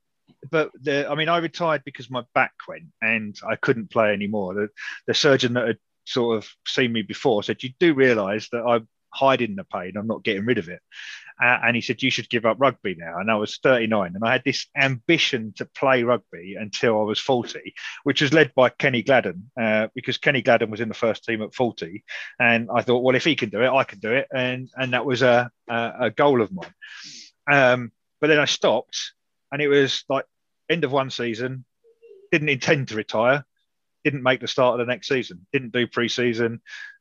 but the, I mean, I retired because my back went and I couldn't play anymore. The, the surgeon that had sort of seen me before said, "You do realise that I'm hiding the pain. I'm not getting rid of it." Uh, and he said, You should give up rugby now. And I was 39. And I had this ambition to play rugby until I was 40, which was led by Kenny Gladden, uh, because Kenny Gladden was in the first team at 40. And I thought, Well, if he can do it, I can do it. And, and that was a, a, a goal of mine. Um, but then I stopped, and it was like end of one season, didn't intend to retire, didn't make the start of the next season, didn't do pre season,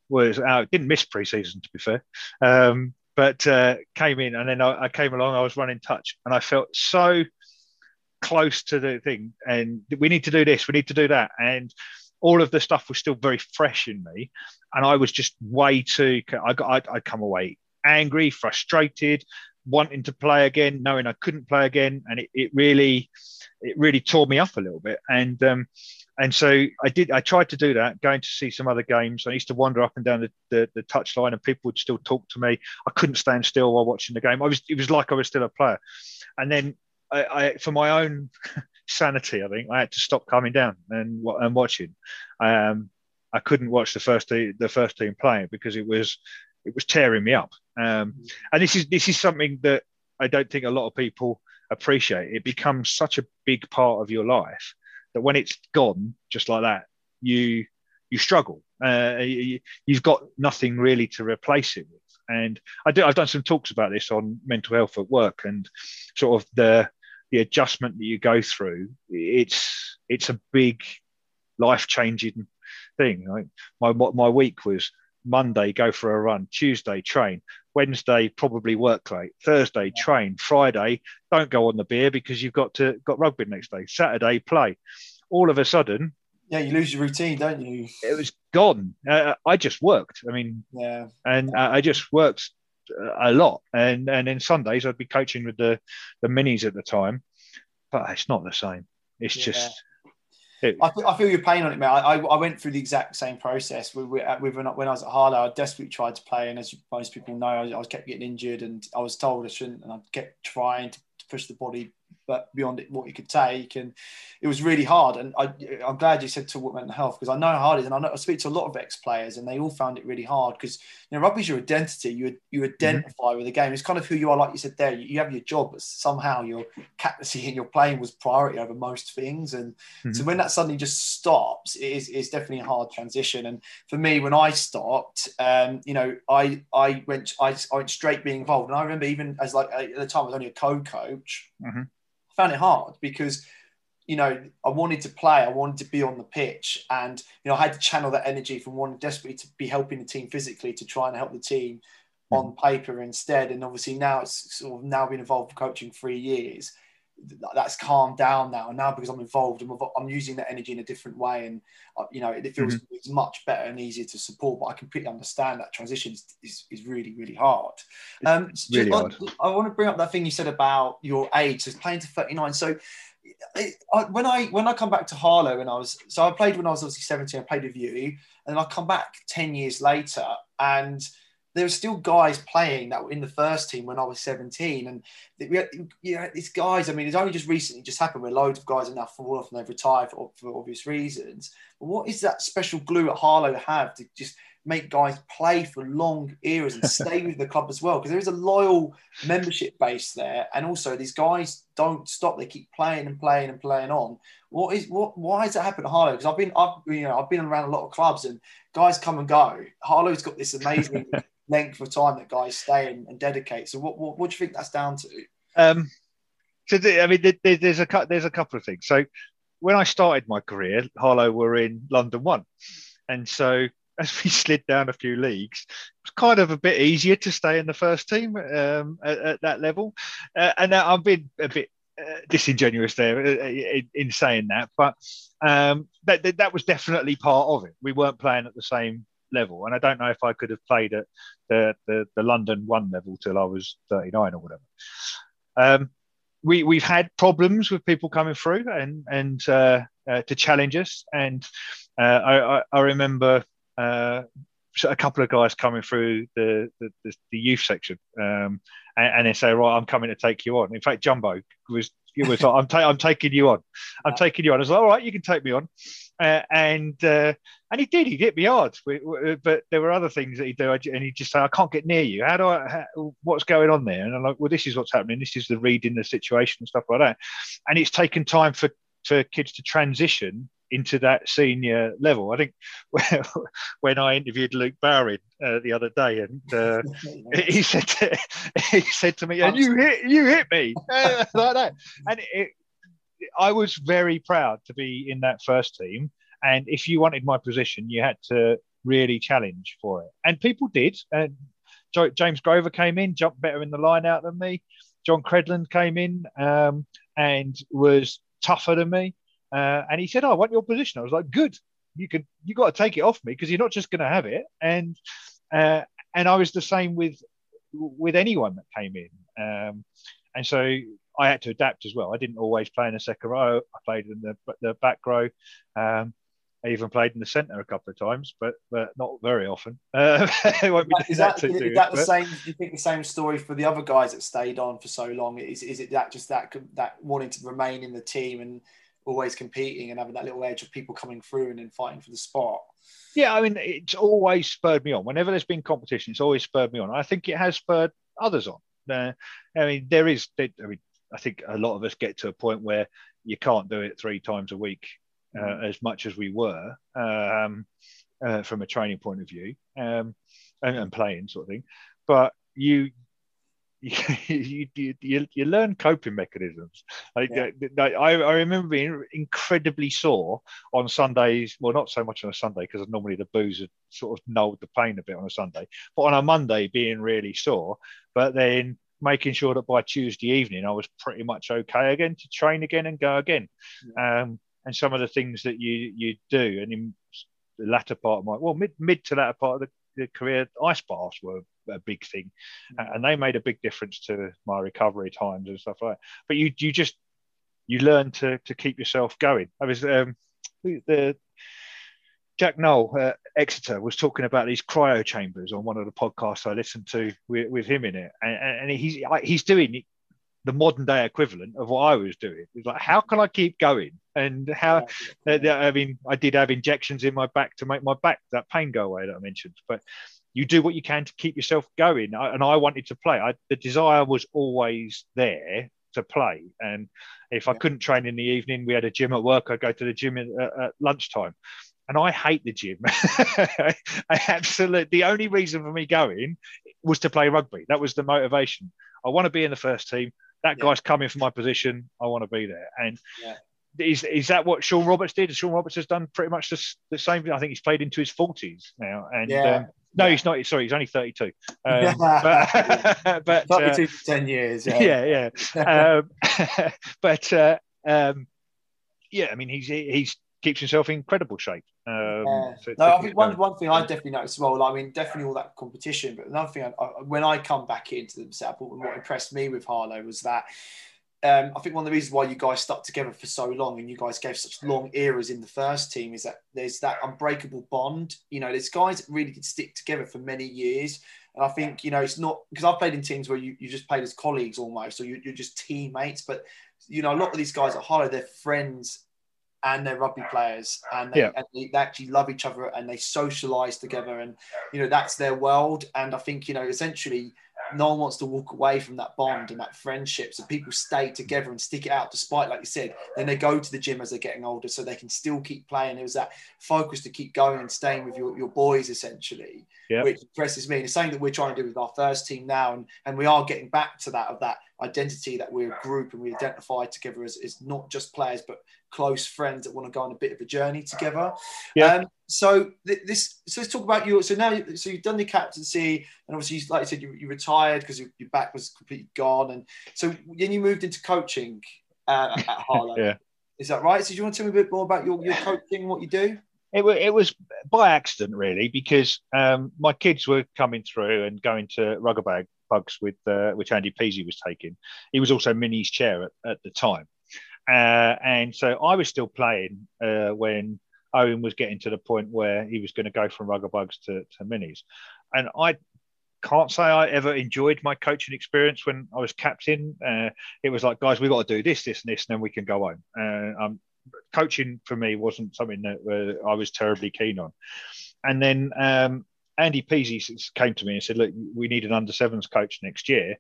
was out, didn't miss pre season, to be fair. Um, but uh, came in and then I, I, came along. I was running touch and I felt so close to the thing. And we need to do this, we need to do that. And all of the stuff was still very fresh in me. And I was just way too, I got, I'd, I'd come away angry, frustrated, wanting to play again, knowing I couldn't play again. And it, it really, it really tore me up a little bit. And, um, and so I did. I tried to do that, going to see some other games. I used to wander up and down the, the, the touchline, and people would still talk to me. I couldn't stand still while watching the game. I was. It was like I was still a player. And then, I, I for my own sanity, I think I had to stop coming down and and watching. Um, I couldn't watch the first team, the first team playing because it was it was tearing me up. Um, and this is this is something that I don't think a lot of people appreciate. It becomes such a big part of your life that when it's gone just like that, you you struggle. Uh, you, have got nothing really to replace it with. And I do, I've done some talks about this on mental health at work and sort of the the adjustment that you go through. It's it's a big life changing thing. Like my my week was Monday go for a run, Tuesday train, Wednesday probably work late, Thursday train, Friday don't go on the beer because you've got to got rugby next day, Saturday play. All of a sudden, yeah, you lose your routine, don't you? It was gone. Uh, I just worked. I mean, yeah, and I just worked a lot. And and then Sundays I'd be coaching with the the minis at the time, but it's not the same. It's yeah. just. I, I feel your pain on it, mate. I, I went through the exact same process with, with, uh, with when I was at Harlow. I desperately tried to play, and as most people know, I, I was kept getting injured, and I was told I shouldn't, and I kept trying to push the body but beyond it, what you could take. And it was really hard. And I, am glad you said to what mental health because I know how hard it is. And I, know, I speak to a lot of ex players and they all found it really hard because you know, rugby's your identity. You, you mm-hmm. identify mm-hmm. with the game. It's kind of who you are, like you said there. You, you, have your job, but somehow your captaincy and your playing was priority over most things. And mm-hmm. so when that suddenly just stops, it is it's definitely a hard transition. And for me, when I stopped, um, you know, I, I went I, I went straight being involved. And I remember even as like at the time I was only a co-coach. Mm-hmm found it hard because you know I wanted to play, I wanted to be on the pitch, and you know I had to channel that energy from wanting desperately to be helping the team physically to try and help the team hmm. on paper instead. And obviously now it's sort of now been involved in coaching three years that's calmed down now. And now because I'm involved, I'm, I'm using that energy in a different way, and uh, you know it feels mm-hmm. much better and easier to support. But I completely understand that transition is, is, really really hard. Um, really hard. I, I, want to bring up that thing you said about your age, so playing to 39. So. I, when I when I come back to Harlow and I was so I played when I was obviously 17 I played with you and then I come back 10 years later and there were still guys playing that were in the first team when I was 17. And you know, these guys, I mean, it's only just recently just happened where loads of guys are now fallen off and they've retired for, for obvious reasons. But what is that special glue at Harlow have to just make guys play for long eras and stay with the club as well? Because there is a loyal membership base there. And also these guys don't stop. They keep playing and playing and playing on. What is what? Why does that happen at Harlow? Because I've been, I've you know, I've been around a lot of clubs and guys come and go. Harlow's got this amazing length of time that guys stay and, and dedicate. So what, what, what do you think that's down to? Um, so the, I mean, there, there's a there's a couple of things. So when I started my career, Harlow were in London One, and so as we slid down a few leagues, it was kind of a bit easier to stay in the first team um, at, at, that level. Uh, and I've been a bit uh, disingenuous there uh, in, in, saying that, but um, that, that was definitely part of it. We weren't playing at the same level. And I don't know if I could have played at the, the, the London one level till I was 39 or whatever. Um, we, we've had problems with people coming through and, and uh, uh, to challenge us. And uh, I, I, I, remember uh, a couple of guys coming through the, the, the youth section um, and, and, they say, right, I'm coming to take you on. In fact, Jumbo was, it was like, I'm, ta- I'm taking you on. I'm taking you on. I was like, all right, you can take me on. Uh, and uh, and he did. He hit me hard, but there were other things that he do, and he just say, "I can't get near you. How do I? How, what's going on there?" And I'm like, "Well, this is what's happening. This is the reading the situation and stuff like that." And it's taken time for for kids to transition into that senior level. I think when I interviewed Luke Bowering uh, the other day, and uh, he said to, he said to me, "And you hit you hit me like that," and it, I was very proud to be in that first team. And if you wanted my position, you had to really challenge for it. And people did. And James Grover came in, jumped better in the line out than me. John Credland came in um, and was tougher than me. Uh, and he said, oh, I want your position. I was like, good. You could, you got to take it off me because you're not just going to have it. And, uh, and I was the same with, with anyone that came in. Um, and so I had to adapt as well. I didn't always play in the second row. I played in the the back row. Um, I even played in the centre a couple of times, but but not very often. Uh, is that, that, is that the but... same? Do you think the same story for the other guys that stayed on for so long? Is is it that just that that wanting to remain in the team and always competing and having that little edge of people coming through and then fighting for the spot? Yeah, I mean, it's always spurred me on. Whenever there's been competition, it's always spurred me on. I think it has spurred others on. Uh, I mean, there is. I mean, I think a lot of us get to a point where you can't do it three times a week uh, mm. as much as we were um, uh, from a training point of view um, and, and, playing sort of thing. But you you, you, you, you, learn coping mechanisms. Like, yeah. Uh, I, I remember being incredibly sore on Sundays. Well, not so much on a Sunday because normally the booze had sort of nulled the pain a bit on a Sunday, but on a Monday being really sore. But then making sure that by Tuesday evening I was pretty much okay again to train again and go again. Yeah. Um, and some of the things that you you do. And in the latter part of my well mid mid to latter part of the, the career, ice baths were a big thing, mm-hmm. and they made a big difference to my recovery times and stuff like that. But you you just you learn to to keep yourself going. I was um, the Jack Nowell uh, Exeter was talking about these cryo chambers on one of the podcasts I listened to with, with him in it, and, and he's he's doing the modern day equivalent of what I was doing. It's like, how can I keep going? And how, uh, I mean, I did have injections in my back to make my back that pain go away that I mentioned, but you do what you can to keep yourself going. and I wanted to play. I, the desire was always there to play. And if I couldn't train in the evening, we had a gym at work. I'd go to the gym at, at lunchtime. And I hate the gym. I absolutely. The only reason for me going was to play rugby. That was the motivation. I want to be in the first team. That yeah. guy's coming for my position. I want to be there. And yeah. is is that what Sean Roberts did? Sean Roberts has done pretty much the, the same. I think he's played into his forties now. And yeah. um, no, he's not. Sorry, he's only 32. Um, but, but uh, for 10 years. Yeah, yeah. yeah. um, but uh, um, yeah, I mean, he's he's keeps himself in incredible shape. Um, yeah. so no, I think one, one thing I definitely noticed as well, I mean, definitely all that competition, but another thing, I, I, when I come back into the setup, what impressed me with Harlow was that um, I think one of the reasons why you guys stuck together for so long and you guys gave such long eras in the first team is that there's that unbreakable bond. You know, there's guys that really could stick together for many years. And I think, you know, it's not because I've played in teams where you, you just played as colleagues almost, or you, are just teammates. But, you know, a lot of these guys at Harlow, they're friends and they're rugby players and they, yeah. and they, actually love each other and they socialize together. And, you know, that's their world. And I think, you know, essentially, no one wants to walk away from that bond and that friendship. So people stay together and stick it out despite, like you said, then they go to the gym as they're getting older so they can still keep playing. It was that focus to keep going and staying with your, your boys essentially, yep. which impresses me. And it's something that we're trying to do with our first team now. And, and we are getting back to that of that identity that we're a group and we identify together as, as not just players, but close friends that want to go on a bit of a journey together. Yeah. Um, so th- this, so let's talk about you. So now, so you've done the captaincy, and obviously, like you said, you, you retired because your, your, back was completely gone, and so then you moved into coaching uh, at Harlow. yeah. Is that right? So do you want to tell me a bit more about your, your coaching, what you do? It, it was by accident, really, because um, my kids were coming through and going to Ruggerbag Bugs with uh, which Andy Peasy was taking. He was also minis chair at, at the time. Uh, and so I was still playing uh, when Owen was getting to the point where he was going to go from rugger bugs to, to minis. And I can't say I ever enjoyed my coaching experience when I was captain. Uh, it was like, guys, we've got to do this, this, and this, and then we can go home. Uh, um, coaching for me wasn't something that uh, I was terribly keen on. And then um, Andy Peasy came to me and said, "Look, we need an under sevens coach next year,"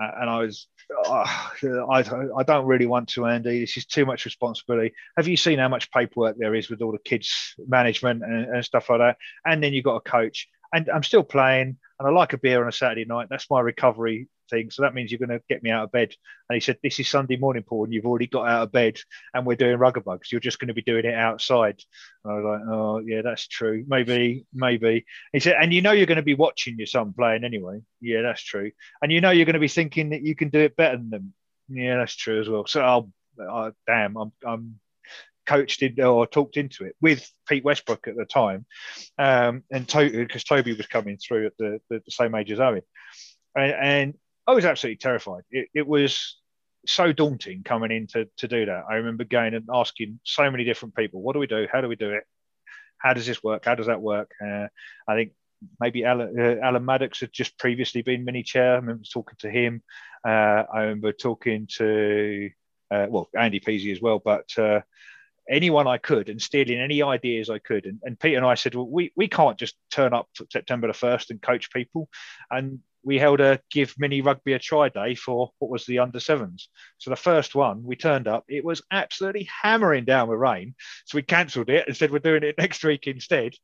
uh, and I was oh, I, I don't really want to, Andy. This is too much responsibility. Have you seen how much paperwork there is with all the kids management and, and stuff like that? And then you've got a coach, and I'm still playing, and I like a beer on a Saturday night. That's my recovery thing. So that means you're going to get me out of bed. And he said, This is Sunday morning, Paul, and you've already got out of bed and we're doing rugger bugs. You're just going to be doing it outside. And I was like, Oh, yeah, that's true. Maybe, maybe. He said, And you know you're going to be watching your son playing anyway. Yeah, that's true. And you know you're going to be thinking that you can do it better than them. Yeah, that's true as well. So, oh, oh damn, I'm, I'm coached in or talked into it with Pete Westbrook at the time, um, and because to- Toby was coming through at the, the, the same age as Owen, and, and, I was absolutely terrified. It, it was so daunting coming in to, to do that. I remember going and asking so many different people, what do we do? How do we do it? How does this work? How does that work? Uh, I think maybe Alan, uh, Alan, Maddox had just previously been mini chair. I remember talking to him. Uh, I remember talking to, uh, well, Andy Peasy as well, but uh, anyone I could and stealing any ideas I could. And, and Pete and I said, well, we, we can't just turn up September the 1st and coach people. And we held a give mini rugby a try day for what was the under sevens. So the first one, we turned up, it was absolutely hammering down with rain. So we cancelled it and said we're doing it next week instead.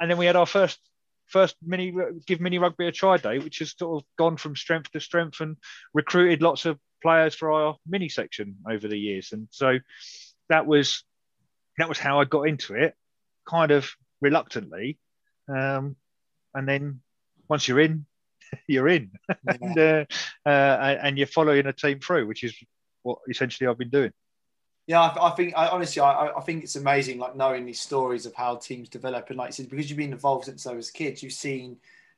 And then we had our first first mini give mini rugby a try day, which has sort of gone from strength to strength and recruited lots of players for our mini section over the years. And so that was that was how I got into it, kind of reluctantly. Um, and then once you're in, you're in, yeah. and, uh, uh, and you're following a team through, which is what essentially I've been doing. Yeah, I, I think I, honestly, I, I think it's amazing, like knowing these stories of how teams develop, and like you said, because you've been involved since I was kids, you've seen,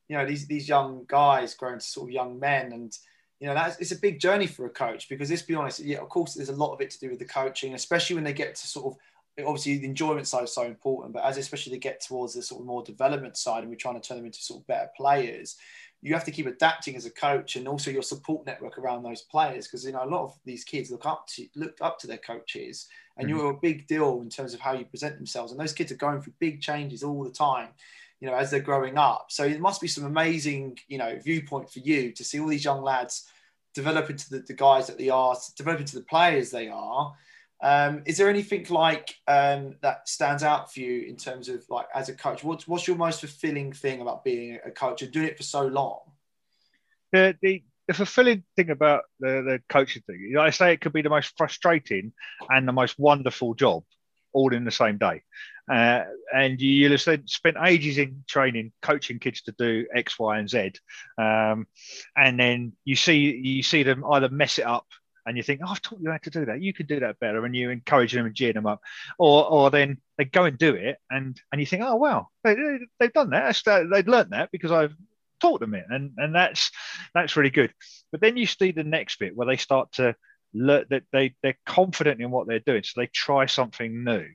you know, these these young guys growing to sort of young men, and you know that's it's a big journey for a coach because let's be honest, yeah, of course, there's a lot of it to do with the coaching, especially when they get to sort of obviously the enjoyment side is so important, but as especially they get towards the sort of more development side, and we're trying to turn them into sort of better players you have to keep adapting as a coach and also your support network around those players because you know a lot of these kids look up to look up to their coaches and mm-hmm. you're a big deal in terms of how you present themselves and those kids are going through big changes all the time you know as they're growing up so it must be some amazing you know viewpoint for you to see all these young lads develop into the, the guys that they are develop into the players they are um, is there anything like um, that stands out for you in terms of like as a coach? What's what's your most fulfilling thing about being a coach and doing it for so long? The the, the fulfilling thing about the, the coaching thing, you know, I say it could be the most frustrating and the most wonderful job all in the same day. Uh, and you, will have spent ages in training, coaching kids to do X, Y, and Z, um, and then you see you see them either mess it up and you think, oh, I've taught you how to do that. You can do that better, and you encourage them and cheer them up, or or then they go and do it, and and you think, oh wow, they, have done that. They've learned that because I've taught them it, and and that's that's really good. But then you see the next bit where they start to learn that they they're confident in what they're doing, so they try something new.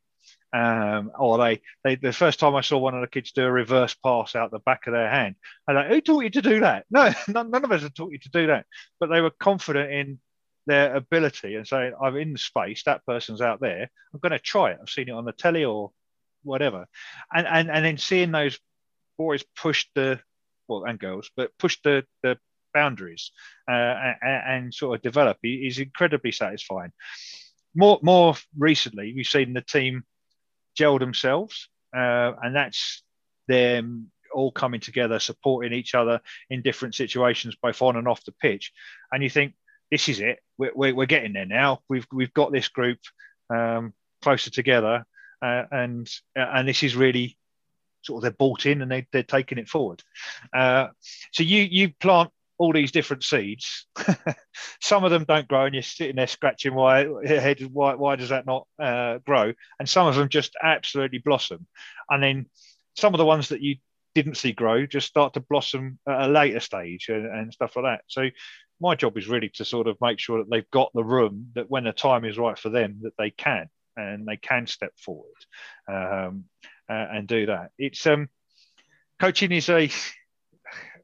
Um, or they, they, the first time I saw one of the kids do a reverse pass out the back of their hand, I like, who taught you to do that? No, none, none of us have taught you to do that. But they were confident in their ability and saying, I'm in the space, that person's out there, I'm going to try it. I've seen it on the telly or whatever. And, and, and then seeing those boys push the, well, and girls, but push the, the boundaries uh, and, and, sort of develop is incredibly satisfying. More, more recently, we've seen the team gel themselves, uh, and that's them all coming together, supporting each other in different situations, both on and off the pitch. And you think, this is it. We're, we're, we're getting there now. We've we've got this group um, closer together, uh, and uh, and this is really sort of they're bought in and they they're taking it forward. Uh, so you you plant all these different seeds. Some of them don't grow, and you're sitting there scratching why head why why does that not uh, grow? And some of them just absolutely blossom, and then some of the ones that you didn't see grow just start to blossom at a later stage and, and stuff like that. So my job is really to sort of make sure that they've got the room that when the time is right for them that they can and they can step forward um, uh, and do that. It's um, coaching is a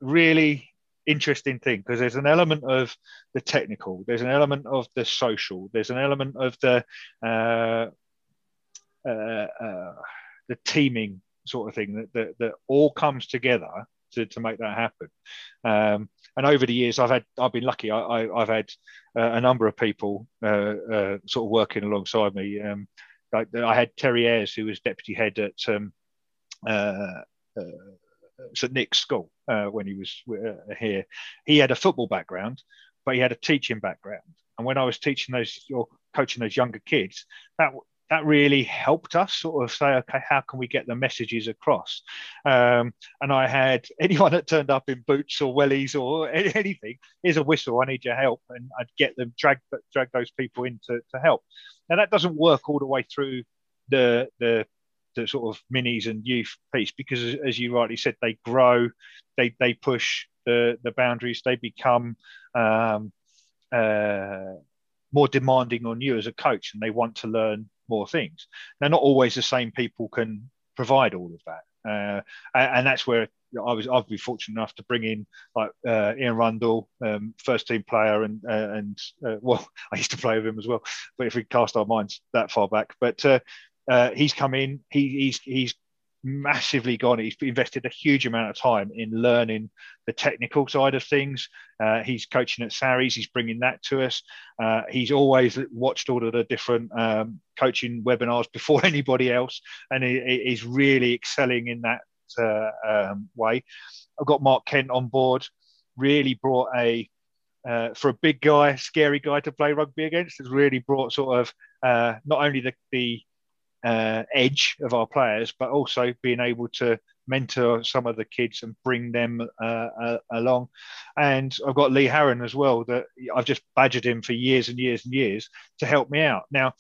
really interesting thing because there's an element of the technical, there's an element of the social, there's an element of the uh, uh, uh the teaming sort of thing that, that, that all comes together to, to make that happen. Um, and over the years, I've had I've been lucky. I, have had uh, a number of people uh, uh, sort of working alongside me. Um, like I had Terry Ayres, who was deputy head at um, uh, uh, St Nick's School when he was here. He had a football background, but he had a teaching background. And when I was teaching those or coaching those younger kids, that that really helped us sort of say, okay, how can we get the messages across? Um, and I had anyone that turned up in boots or wellies or anything, here's a whistle, I need your help. And I'd get them, drag, drag those people in to, to help. Now, that doesn't work all the way through the, the, the sort of minis and youth piece because, as you rightly said, they grow, they, they push the, the boundaries, they become. Um, uh, more demanding on you as a coach and they want to learn more things. Now, not always the same people can provide all of that. Uh, and that's where I was. I've been fortunate enough to bring in like uh, Ian Rundle, um, first team player, and uh, and uh, well, I used to play with him as well. But if we cast our minds that far back, but uh, he's come in. He, he's he's massively gone. He's invested a huge amount of time in learning the technical side of things. Uh, he's coaching at Sarries. He's bringing that to us. Uh, he's always watched all of the different um, coaching webinars before anybody else, and he, he's really excelling in that uh, um, way. I've got Mark Kent on board. Really brought a uh, for a big guy, scary guy to play rugby against. Has really brought sort of uh, not only the, the uh, edge of our players, but also being able to mentor some of the kids and bring them uh, uh, along. And I've got Lee Harron as well that I've just badgered him for years and years and years to help me out. Now,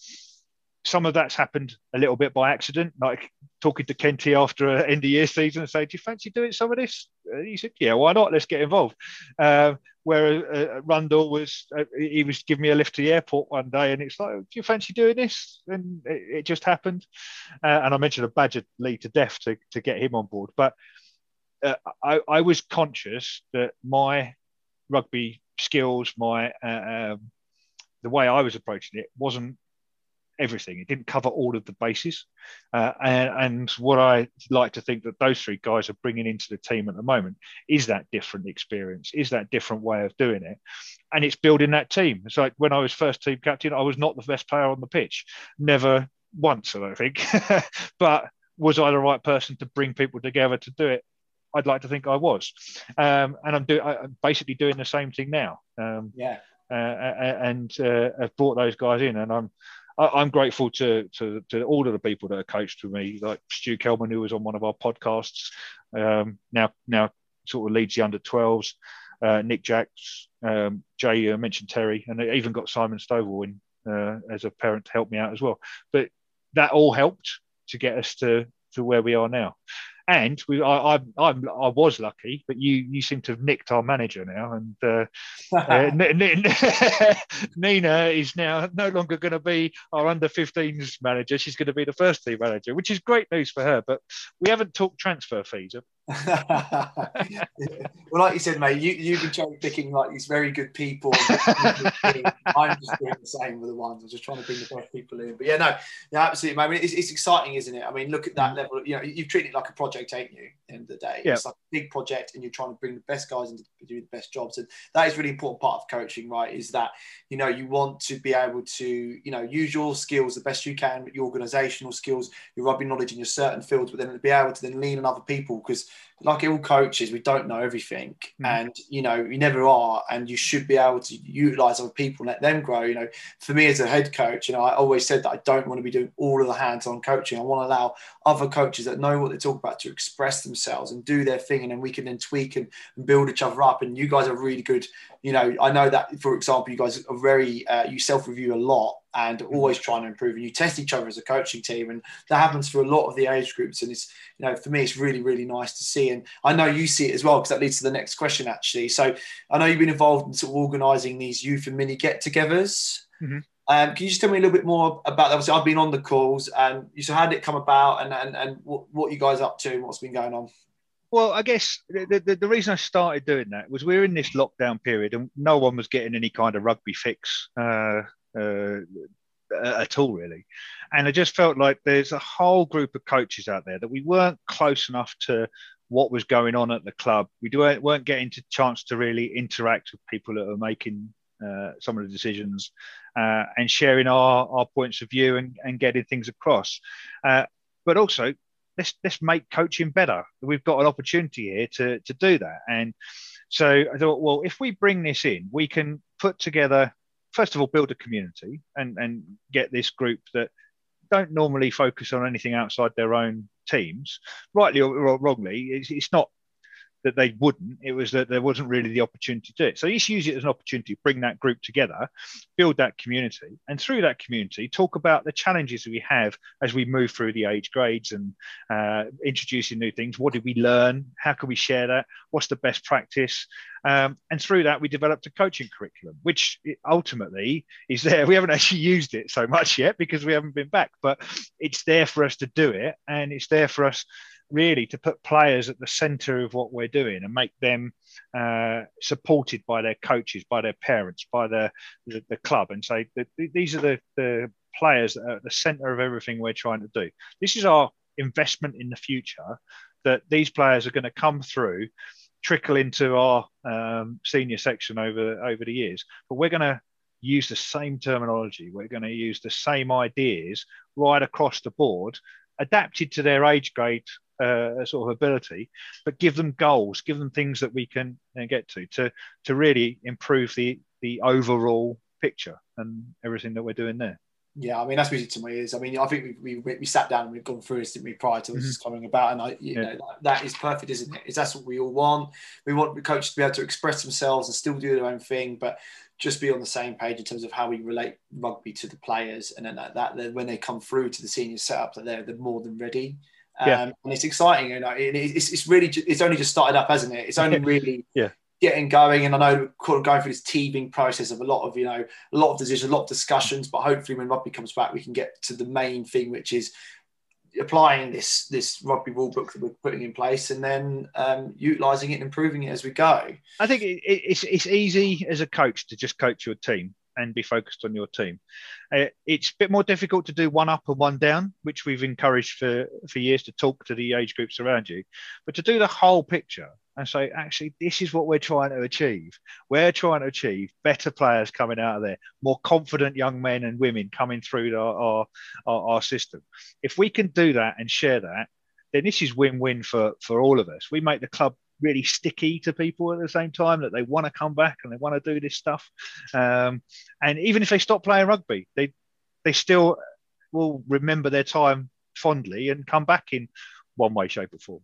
some of that's happened a little bit by accident, like talking to Kenty after an end of year season and saying, Do you fancy doing some of this? And he said, Yeah, why not? Let's get involved. Uh, where uh, Rundle was, uh, he was giving me a lift to the airport one day and it's like, Do you fancy doing this? And it, it just happened. Uh, and I mentioned a badger lead to death to, to get him on board. But uh, I, I, was conscious that my rugby skills, my uh, um, the way I was approaching it wasn't everything. It didn't cover all of the bases. Uh, and, and, what I like to think that those three guys are bringing into the team at the moment is that different experience, is that different way of doing it. And it's building that team. It's like when I was first team captain, I was not the best player on the pitch. Never once, I don't think. but was I the right person to bring people together to do it? I'd like to think I was. Um, and I'm, do- I'm basically doing the same thing now. Um, yeah. Uh, and uh, have brought those guys in, and I'm I, am grateful to, to, to all of the people that have coached with me, like Stu Kelman, who was on one of our podcasts, um, now now sort of leads the under 12s, uh, Nick Jacks, um, Jay uh, mentioned Terry, and they even got Simon Stovall in uh, as a parent to help me out as well. But that all helped to get us to to where we are now. And we, I, I, I, was lucky, but you, you seem to have nicked our manager now, and uh, uh, Nina is now no longer going to be our under 15s manager. She's going to be the first team manager, which is great news for her. But we haven't talked transfer fees. Well, like you said, mate, you, you've been cherry picking like these very good people. I'm just doing the same with the ones. I'm just trying to bring the best people in. But yeah, no, yeah, absolutely, mate. I mean, it's, it's exciting, isn't it? I mean, look at that mm. level. You know, you've treated it like a project, ain't you? At the end of the day, yeah. it's like a big project, and you're trying to bring the best guys in to do the best jobs. And that is really important part of coaching, right? Is that you know you want to be able to you know use your skills the best you can, your organisational skills, your rugby knowledge in your certain fields, but then be able to then lean on other people because like all coaches, we don't know everything, mm. and you know you never are, and you should be able to utilize other people, let them grow. You know, for me as a head coach, you know, I always said that I don't want to be doing all of the hands-on coaching. I want to allow other coaches that know what they talk about to express themselves and do their thing, and then we can then tweak and, and build each other up. And you guys are really good. You know, I know that for example, you guys are very uh, you self-review a lot and mm-hmm. always trying to improve. And you test each other as a coaching team, and that happens for a lot of the age groups. And it's you know for me, it's really really nice to see. And I know you see it as well because that leads to the next question actually. So I know you've been involved in sort of organising these youth and mini get-togethers. Mm-hmm. Um, can you just tell me a little bit more about that? Obviously, I've been on the calls, and you so how did it come about, and and, and what, what you guys up to, and what's been going on? Well, I guess the, the, the, reason I started doing that was we were in this lockdown period and no one was getting any kind of rugby fix. Uh, uh, at all, really. And I just felt like there's a whole group of coaches out there that we weren't close enough to what was going on at the club. We weren't getting a chance to really interact with people that are making uh, some of the decisions uh, and sharing our, our points of view and, and getting things across. Uh, but also, let's let's make coaching better. We've got an opportunity here to to do that. And so I thought, well, if we bring this in, we can put together first of all build a community and and get this group that don't normally focus on anything outside their own teams rightly or wrongly it's, it's not that they wouldn't. It was that there wasn't really the opportunity to do it. So just use it as an opportunity bring that group together, build that community, and through that community, talk about the challenges we have as we move through the age grades and uh, introducing new things. What did we learn? How can we share that? What's the best practice? Um, and through that, we developed a coaching curriculum, which ultimately is there. We haven't actually used it so much yet because we haven't been back, but it's there for us to do it, and it's there for us really to put players at the center of what we're doing and make them uh, supported by their coaches, by their parents, by the, the, the club, and say that these are the, the players that are at the center of everything we're trying to do. This is our investment in the future that these players are going to come through trickle into our um, senior section over over the years but we're going to use the same terminology we're going to use the same ideas right across the board adapted to their age grade uh, sort of ability, but give them goals, give them things that we can uh, get to to to really improve the the overall picture and everything that we're doing there. Yeah, I mean that's music to my ears. I mean, I think we, we, we sat down and we've gone through this, didn't we, prior to this mm-hmm. coming about, and I, you yeah. know, that is perfect, isn't it? Is that's what we all want? We want the coaches to be able to express themselves and still do their own thing, but just be on the same page in terms of how we relate rugby to the players, and then that, that when they come through to the senior setup, that they're, they're more than ready. Um, yeah. and it's exciting. You know, it, it's, it's really it's only just started up, hasn't it? It's only really yeah getting going. And I know going through this teething process of a lot of, you know, a lot of decisions, a lot of discussions, but hopefully when rugby comes back, we can get to the main thing, which is applying this this rugby rule book that we're putting in place and then um, utilizing it and improving it as we go. I think it, it's it's easy as a coach to just coach your team and be focused on your team. Uh, it's a bit more difficult to do one up and one down, which we've encouraged for for years to talk to the age groups around you, but to do the whole picture and say, actually, this is what we're trying to achieve. We're trying to achieve better players coming out of there, more confident young men and women coming through our, our, our, our system. If we can do that and share that, then this is win-win for, for all of us. We make the club really sticky to people at the same time that they want to come back and they want to do this stuff. Um, and even if they stop playing rugby, they they still will remember their time fondly and come back in one way, shape, or form.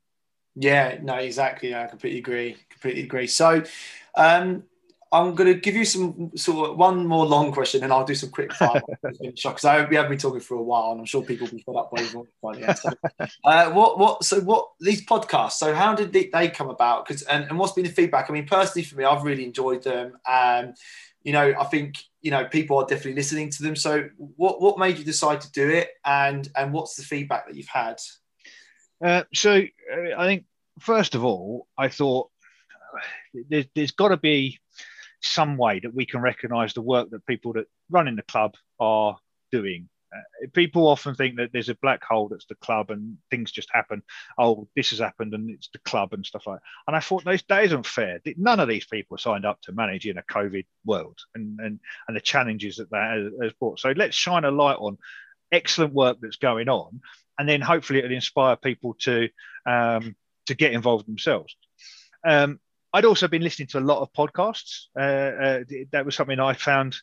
Yeah, no, exactly. I completely agree. Completely agree. So, um, I'm going to give you some sort of one more long question, and I'll do some quick fire because I we have been talking for a while, and I'm sure people will be fed up by you. So, uh, what what so what these podcasts? So how did they, they come about? Because and, and what's been the feedback? I mean, personally for me, I've really enjoyed them. Um, you know, I think you know people are definitely listening to them. So what what made you decide to do it, and and what's the feedback that you've had? Uh, so uh, I think first of all, I thought there, there's got to be some way that we can recognise the work that people that run in the club are doing. Uh, people often think that there's a black hole that's the club and things just happen. Oh, this has happened and it's the club and stuff like that. And I thought no, that isn't fair. None of these people signed up to manage in a COVID world and, and, and the challenges that that has brought. So let's shine a light on excellent work that's going on and then hopefully it'll inspire people to um, to get involved themselves. Um, I'd also been listening to a lot of podcasts. Uh, uh, that was something I found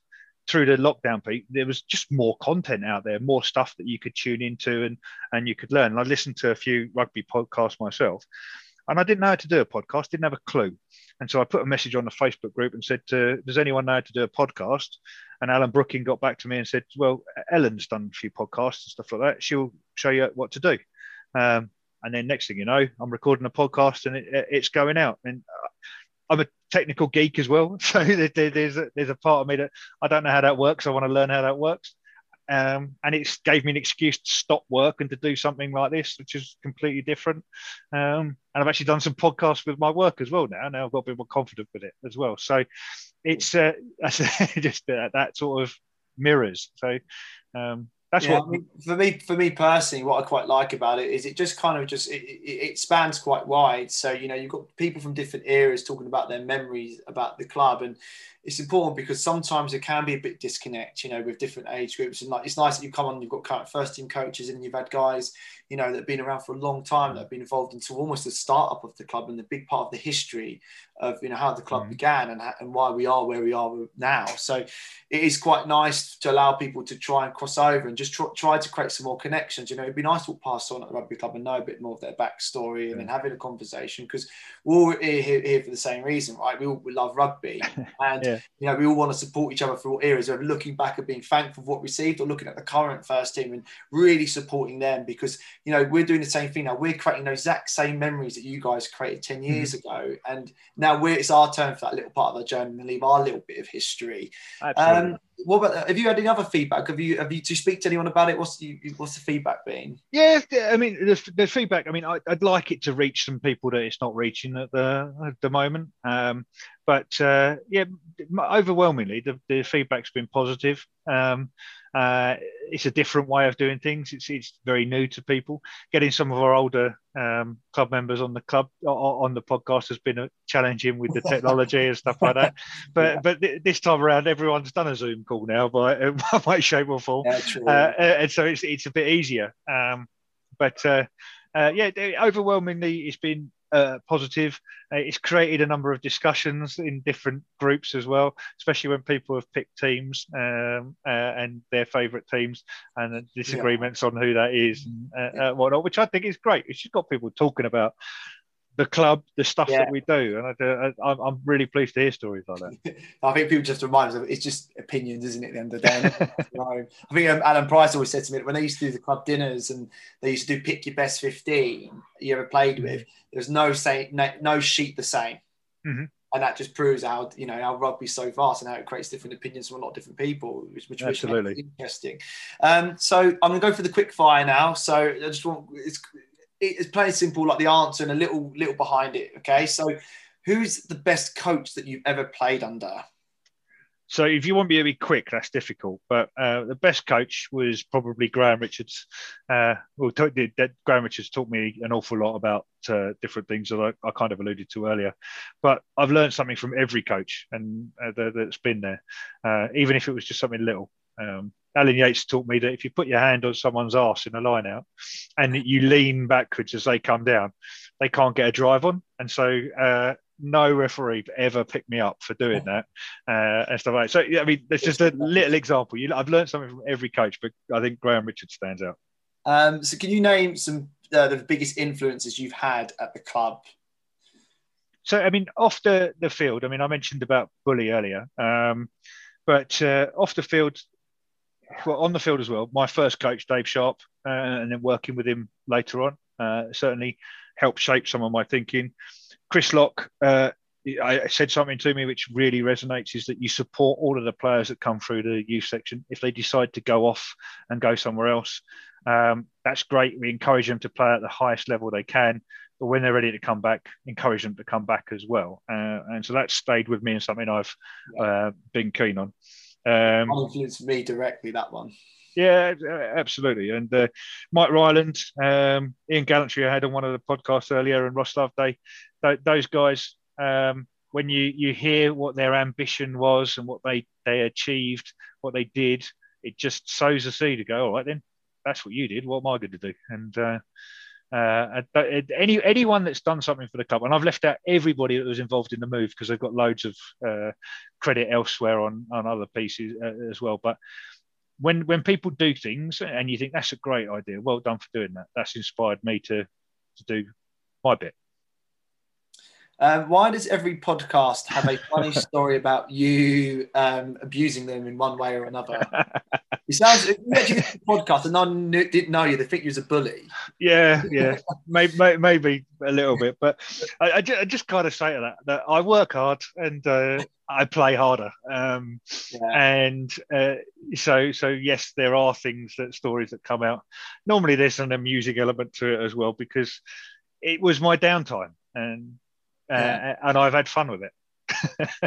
through the lockdown peak. There was just more content out there, more stuff that you could tune into and and you could learn. And I listened to a few rugby podcasts myself, and I didn't know how to do a podcast. Didn't have a clue. And so I put a message on the Facebook group and said, to, "Does anyone know how to do a podcast?" And Alan Brooking got back to me and said, "Well, Ellen's done a few podcasts and stuff like that. She'll show you what to do." Um, and then next thing you know, I'm recording a podcast and it, it's going out. And I'm a technical geek as well, so there's a, there's a part of me that I don't know how that works. I want to learn how that works. Um, and it gave me an excuse to stop work and to do something like this, which is completely different. Um, and I've actually done some podcasts with my work as well now. Now I've got a bit more confident with it as well. So it's uh, just that sort of mirrors. So um, that's yeah, what I mean, for me. For me personally, what I quite like about it is it just kind of just it, it, it, spans quite wide. So you know, you've got people from different eras talking about their memories about the club, and it's important because sometimes there can be a bit disconnect, you know, with different age groups. And like, it's nice that you come on, you've got current first team coaches, and you've had guys, you know, that have been around for a long time, that have been involved into almost the startup of the club and the big part of the history of, you know, how the club mm-hmm. began and, and why we are where we are now. So it is quite nice to allow people to try and cross over and just try, try to create some more connections. You know, it'd be nice to walk past someone at the rugby club and know a bit more of their backstory and then having a conversation because we're all here, here, for the same reason, right? We all we love rugby and. yeah you know, we all want to support each other through all areas of looking back at being thankful for what we received or looking at the current first team and really supporting them because, you know, we're doing the same thing now. We're creating those exact same memories that you guys created 10 mm-hmm. years mm-hmm. ago. And now we're, it's our turn for that little part of the journey and leave our little bit of history. Um, what about have you had any other feedback? Have you have you to speak to anyone about it? What's the what's the feedback been? Yeah i mean the, the feedback i mean I, would like it to reach some people that it's not reaching at the at the moment. Um, but uh, yeah overwhelmingly the, the feedback's been positive. Um, uh, it's a different way of doing things. It's, it's very new to people. Getting some of our older um, club members on the club on the podcast has been challenging with the technology and stuff like that. But yeah. but this time around, everyone's done a Zoom call now by one way, shape, or form, uh, and so it's it's a bit easier. Um, but uh, uh, yeah, overwhelmingly, it's been uh, positive. Uh, it's created a number of discussions in different groups as well, especially when people have picked teams um, uh, and their favourite teams and disagreements yeah. on who that is and uh, uh, whatnot, which I think is great. It's just got people talking about the club, the stuff yeah. that we do, and I, am really pleased to hear stories like that. I think people just remind us of it's just opinions, isn't it? At the end of the day, I think um, Alan Price always said to me when they used to do the club dinners and they used to do pick your best fifteen you ever played with. Mm-hmm. There's no say, no, no sheet the same. Mm-hmm and that just proves how you know how rugby's so vast and how it creates different opinions from a lot of different people, which, which absolutely interesting. Um, so I'm going to go for the quick fire now. So I just want it's it's plain simple, like the answer and a little little behind it. Okay, so who's the best coach that you've ever played under? So if you want me to be quick, that's difficult. But uh, the best coach was probably Graham Richards. Uh, well, t- Graham Richards taught me an awful lot about uh, different things that I, I, kind of alluded to earlier. But I've learned something from every coach and uh, that's been there, uh, even if it was just something little. Um, Alan Yates taught me that if you put your hand on someone's arse in a line out and you lean backwards as they come down, they can't get a drive on. And so uh, no referee ever picked me up for doing that uh, and stuff like that. So, yeah, I mean, it's just a little example. You, I've learned something from every coach, but I think Graham Richards stands out. Um, so, can you name some uh, the biggest influences you've had at the club? So, I mean, off the, the field, I mean, I mentioned about Bully earlier, um, but uh, off the field, well, on the field as well, my first coach, Dave Sharp, uh, and then working with him later on, uh, certainly helped shape some of my thinking. Chris Lock uh, I said something to me which really resonates is that you support all of the players that come through the youth section. If they decide to go off and go somewhere else, um, that's great. We encourage them to play at the highest level they can, but when they're ready to come back, encourage them to come back as well. Uh, and so that stayed with me and something I've uh, been keen on. Um, influenced me directly that one. Yeah, absolutely. And uh, Mike Ryland, um, Ian Gallantry, I had on one of the podcasts earlier, and Ross Loveday, th- those guys, um, when you, you hear what their ambition was and what they, they achieved, what they did, it just sows a seed to go, all right, then that's what you did. What am I going to do? And uh, uh, any anyone that's done something for the club, and I've left out everybody that was involved in the move because they've got loads of uh, credit elsewhere on on other pieces uh, as well. But when when people do things and you think that's a great idea, well done for doing that. That's inspired me to to do my bit. Um, why does every podcast have a funny story about you um, abusing them in one way or another? It sounds you actually did a podcast and none knew, didn't know you. They think you was a bully. Yeah, yeah, maybe, maybe a little bit, but I, I, just, I just kind of say to that that I work hard and uh, I play harder. Um, yeah. And uh, so, so yes, there are things that stories that come out. Normally, there's an amusing element to it as well because it was my downtime and uh, yeah. and I've had fun with it.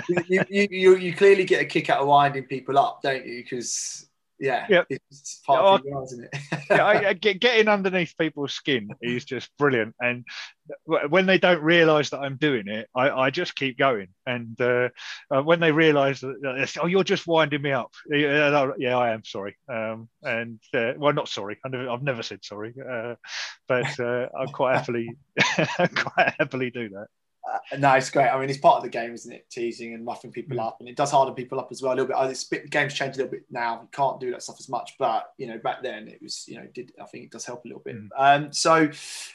you, you, you, you, clearly get a kick out of winding people up, don't you? Because yeah, yeah. it's part yeah, of the isn't it? yeah, I, I get, getting underneath people's skin is just brilliant. And when they don't realise that I'm doing it, I, I just keep going. And uh, uh, when they realise that, oh, you're just winding me up. Yeah, yeah I am sorry. Um, and uh, well, not sorry. I have never said sorry, uh, but uh, I quite happily, quite happily do that. Uh, no, it's great. I mean, it's part of the game, isn't it? Teasing and muffing people mm. up, and it does harden people up as well a little bit. Oh, the game's changed a little bit now. You can't do that stuff as much, but you know, back then it was, you know, did I think it does help a little bit. Mm. Um, so,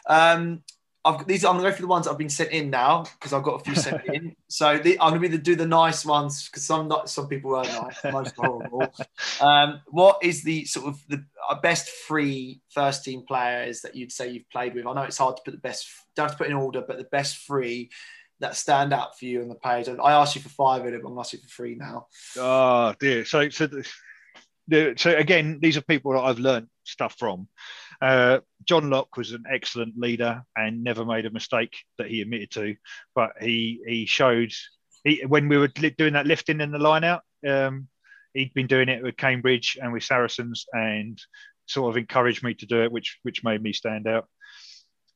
um, I've these. I'm gonna go for the ones that I've been sent in now because I've got a few sent in. So the, I'm gonna be the, do the nice ones because some not some people are nice, most horrible. Um, what is the sort of the uh, best three first team players that you'd say you've played with? I know it's hard to put the best. Don't have to put in order, but the best three that stand out for you on the page. I asked you for five of them. I'm asking for three now. Oh dear. So so. The, so again, these are people that I've learned stuff from. Uh, John Locke was an excellent leader and never made a mistake that he admitted to, but he he showed he, when we were doing that lifting in the line out, um, he'd been doing it with Cambridge and with Saracens and sort of encouraged me to do it, which which made me stand out.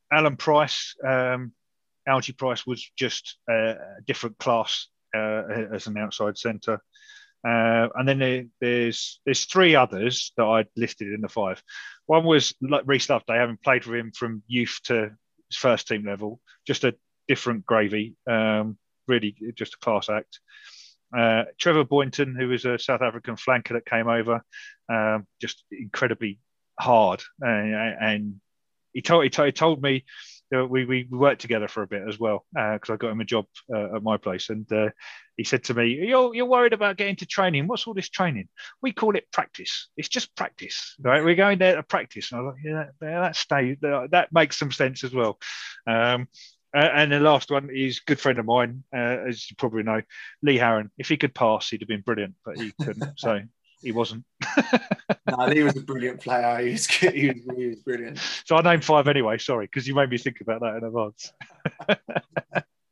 Alan Price, um, Algie Price was just a different class uh, as an outside centre. Uh, and then there, there's there's three others that I'd listed in the five. One was like Reese Loveday, having played with him from youth to first team level, just a different gravy, um, really just a class act. Uh, Trevor Boynton, who was a South African flanker that came over, um, just incredibly hard, and, and he told, he told he told me we, we worked together for a bit as well because uh, I got him a job uh, at my place, and uh, he said to me, "You're you're worried about getting to training. What's all this training? We call it practice. It's just practice, right? We're going there to practice." And I was like, "Yeah, that, that stays. That makes some sense as well." Um, and the last one is good friend of mine, uh, as you probably know, Lee Harron. If he could pass, he'd have been brilliant, but he couldn't. so he wasn't. no, he was a brilliant player. He was, he was, he was brilliant. So I named five anyway. Sorry, because you made me think about that in advance.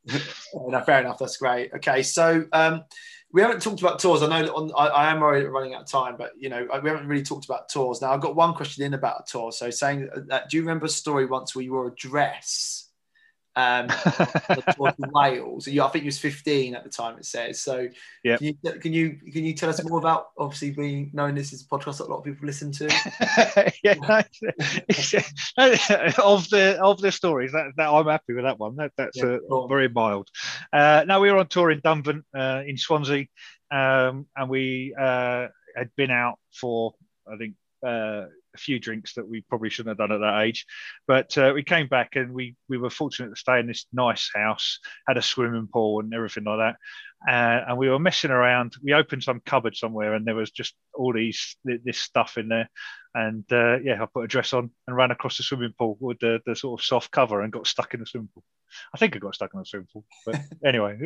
no, fair enough. That's great. Okay, so um, we haven't talked about tours. I know on, I, I, am already running out of time, but you know we haven't really talked about tours. Now I've got one question in about a tour. So saying that, do you remember a story once where you wore a dress? Um, Wales. I think he was 15 at the time. It says so. Yeah. Can you, can you can you tell us more about obviously being knowing this is a podcast that a lot of people listen to? yeah, of the of the stories that, that I'm happy with that one. That, that's yeah, uh, very mild. Uh, now we were on tour in Dunvant uh, in Swansea, um, and we uh, had been out for I think uh, a few drinks that we probably shouldn't have done at that age. But uh, we came back and we we were fortunate to stay in this nice house, had a swimming pool and everything like that. Uh, and we were messing around. We opened some cupboard somewhere, and there was just all these this stuff in there. And uh, yeah, I put a dress on and ran across the swimming pool with the, the sort of soft cover and got stuck in the swimming pool. I think I got stuck in the swimming pool, but anyway.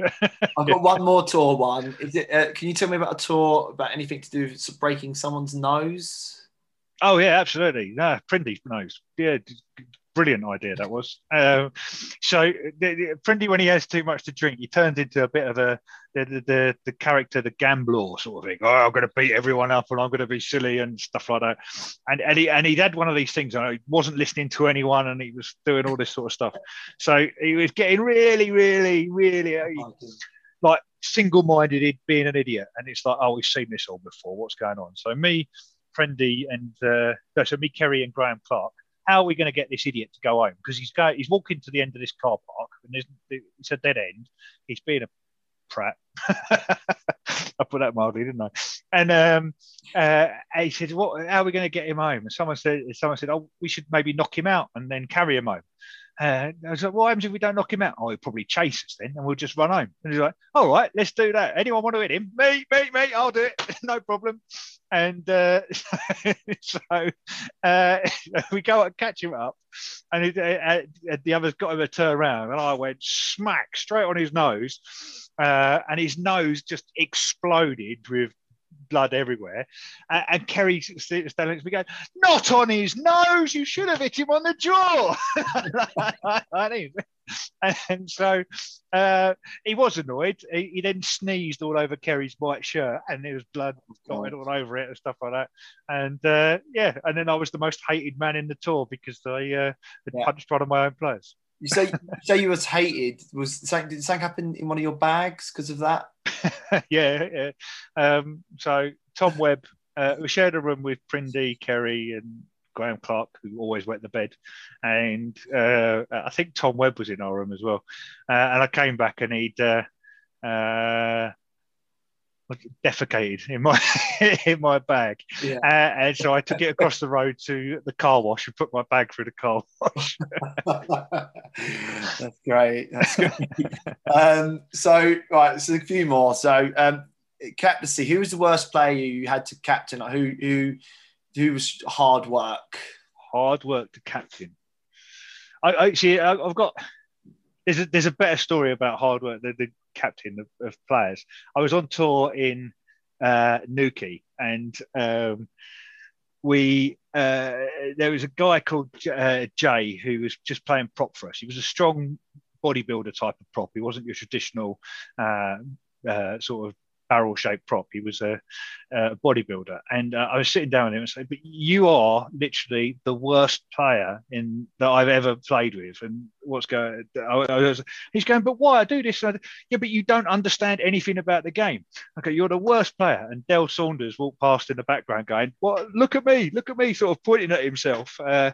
I've got one more tour. One. Is it? Uh, can you tell me about a tour about anything to do with breaking someone's nose? Oh yeah, absolutely. No, Prindy knows. Yeah, brilliant idea that was. Um, so Prindy, when he has too much to drink, he turns into a bit of a the the, the, the character, the gambler sort of thing. Oh, I'm going to beat everyone up, and I'm going to be silly and stuff like that. And and he and he had one of these things. he wasn't listening to anyone, and he was doing all this sort of stuff. So he was getting really, really, really. Uh, like single-minded, being an idiot, and it's like, oh, we've seen this all before. What's going on? So me, Prendy and uh, so me, Kerry, and Graham Clark. How are we going to get this idiot to go home? Because he's going, he's walking to the end of this car park, and it's a dead end. He's being a prat. I put that mildly, didn't I? And um, uh, he said, "What? How are we going to get him home?" And someone said, "Someone said, oh, we should maybe knock him out and then carry him home." Uh, I was like, what happens if we don't knock him out? Oh, he'll probably chase us then and we'll just run home. And he's like, all right, let's do that. Anyone want to hit him? Me, me, me, I'll do it. no problem. And uh, so uh, we go and catch him up. And it, uh, uh, the others got him to turn around. And I went smack straight on his nose. Uh, and his nose just exploded with blood everywhere. Uh, and Kerry standing next to me going, Not on his nose, you should have hit him on the jaw. and so uh, he was annoyed. He, he, then sneezed all over Kerry's white shirt, and there was blood dotted all over it and stuff like that. And uh, yeah, and then I was the most hated man in the tour because I uh, had yeah. punched one of my own players. You say you say you was hated. Was something did something happen in one of your bags because of that? yeah, yeah. Um, so Tom Webb, uh, we shared a room with Prindy, Kerry, and Graham Clark, who always wet the bed, and uh, I think Tom Webb was in our room as well. Uh, and I came back and he'd uh, uh, defecated in my in my bag, yeah. uh, and so I took it across the road to the car wash and put my bag through the car wash. That's great. That's great. um, so right, so a few more. So um, captaincy. Who was the worst player you had to captain? Who who who was hard work? Hard work to captain. I actually I've got there's a, there's a better story about hard work. The, the captain of, of players. I was on tour in uh, Newquay, and um, we uh, there was a guy called uh, Jay who was just playing prop for us. He was a strong bodybuilder type of prop. He wasn't your traditional uh, uh, sort of barrel shaped prop. He was a, a bodybuilder, and uh, I was sitting down with him and saying, "But you are literally the worst player in that I've ever played with." And what's going? I was, he's going, "But why I do this?" I, yeah, but you don't understand anything about the game. Okay, you're the worst player. And Dell Saunders walked past in the background, going, "What? Look at me! Look at me!" Sort of pointing at himself. Uh,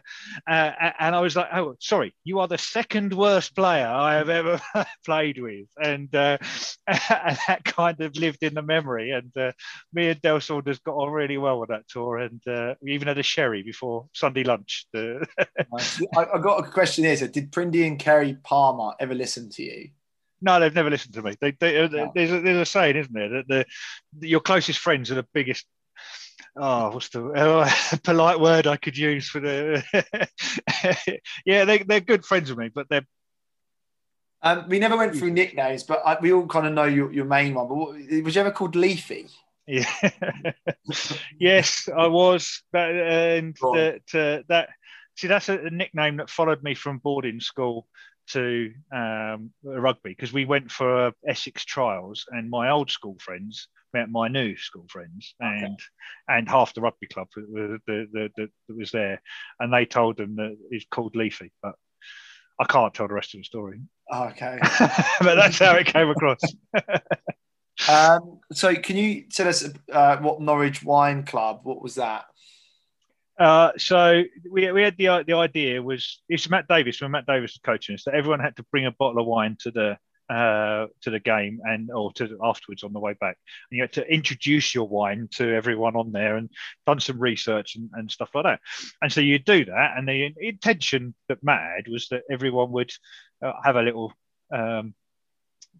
uh, and I was like, "Oh, sorry, you are the second worst player I have ever played with," and, uh, and that kind of lived in the memory. And uh, me and Dale Saunders got on really well with that tour, and uh, we even had a sherry before Sunday lunch. I, I got a question here. So, did Prindy and Kerry Palmer ever listen to you? No, they've never listened to me. They, they, uh, no. there's, a, there's a saying, isn't there, that the, your closest friends are the biggest oh, what's the uh, polite word I could use for the? yeah, they they're good friends with me, but they're. Um, we never went through nicknames, but I, we all kind of know your, your main one. But what, was you ever called Leafy? Yeah. yes, I was. That, and that, uh, that see, that's a, a nickname that followed me from boarding school to um, rugby because we went for Essex trials, and my old school friends met my new school friends and okay. and half the rugby club that, that, that, that was there, and they told them that he's called Leafy, but I can't tell the rest of the story. Okay, but that's how it came across. um, so, can you tell us uh, what Norwich Wine Club? What was that? Uh, so we, we had the the idea was it's Matt Davis when Matt Davis was coaching us that everyone had to bring a bottle of wine to the uh, to the game and or to afterwards on the way back. And you had to introduce your wine to everyone on there and done some research and, and stuff like that. And so you do that, and the intention that Matt had was that everyone would uh, have a little um,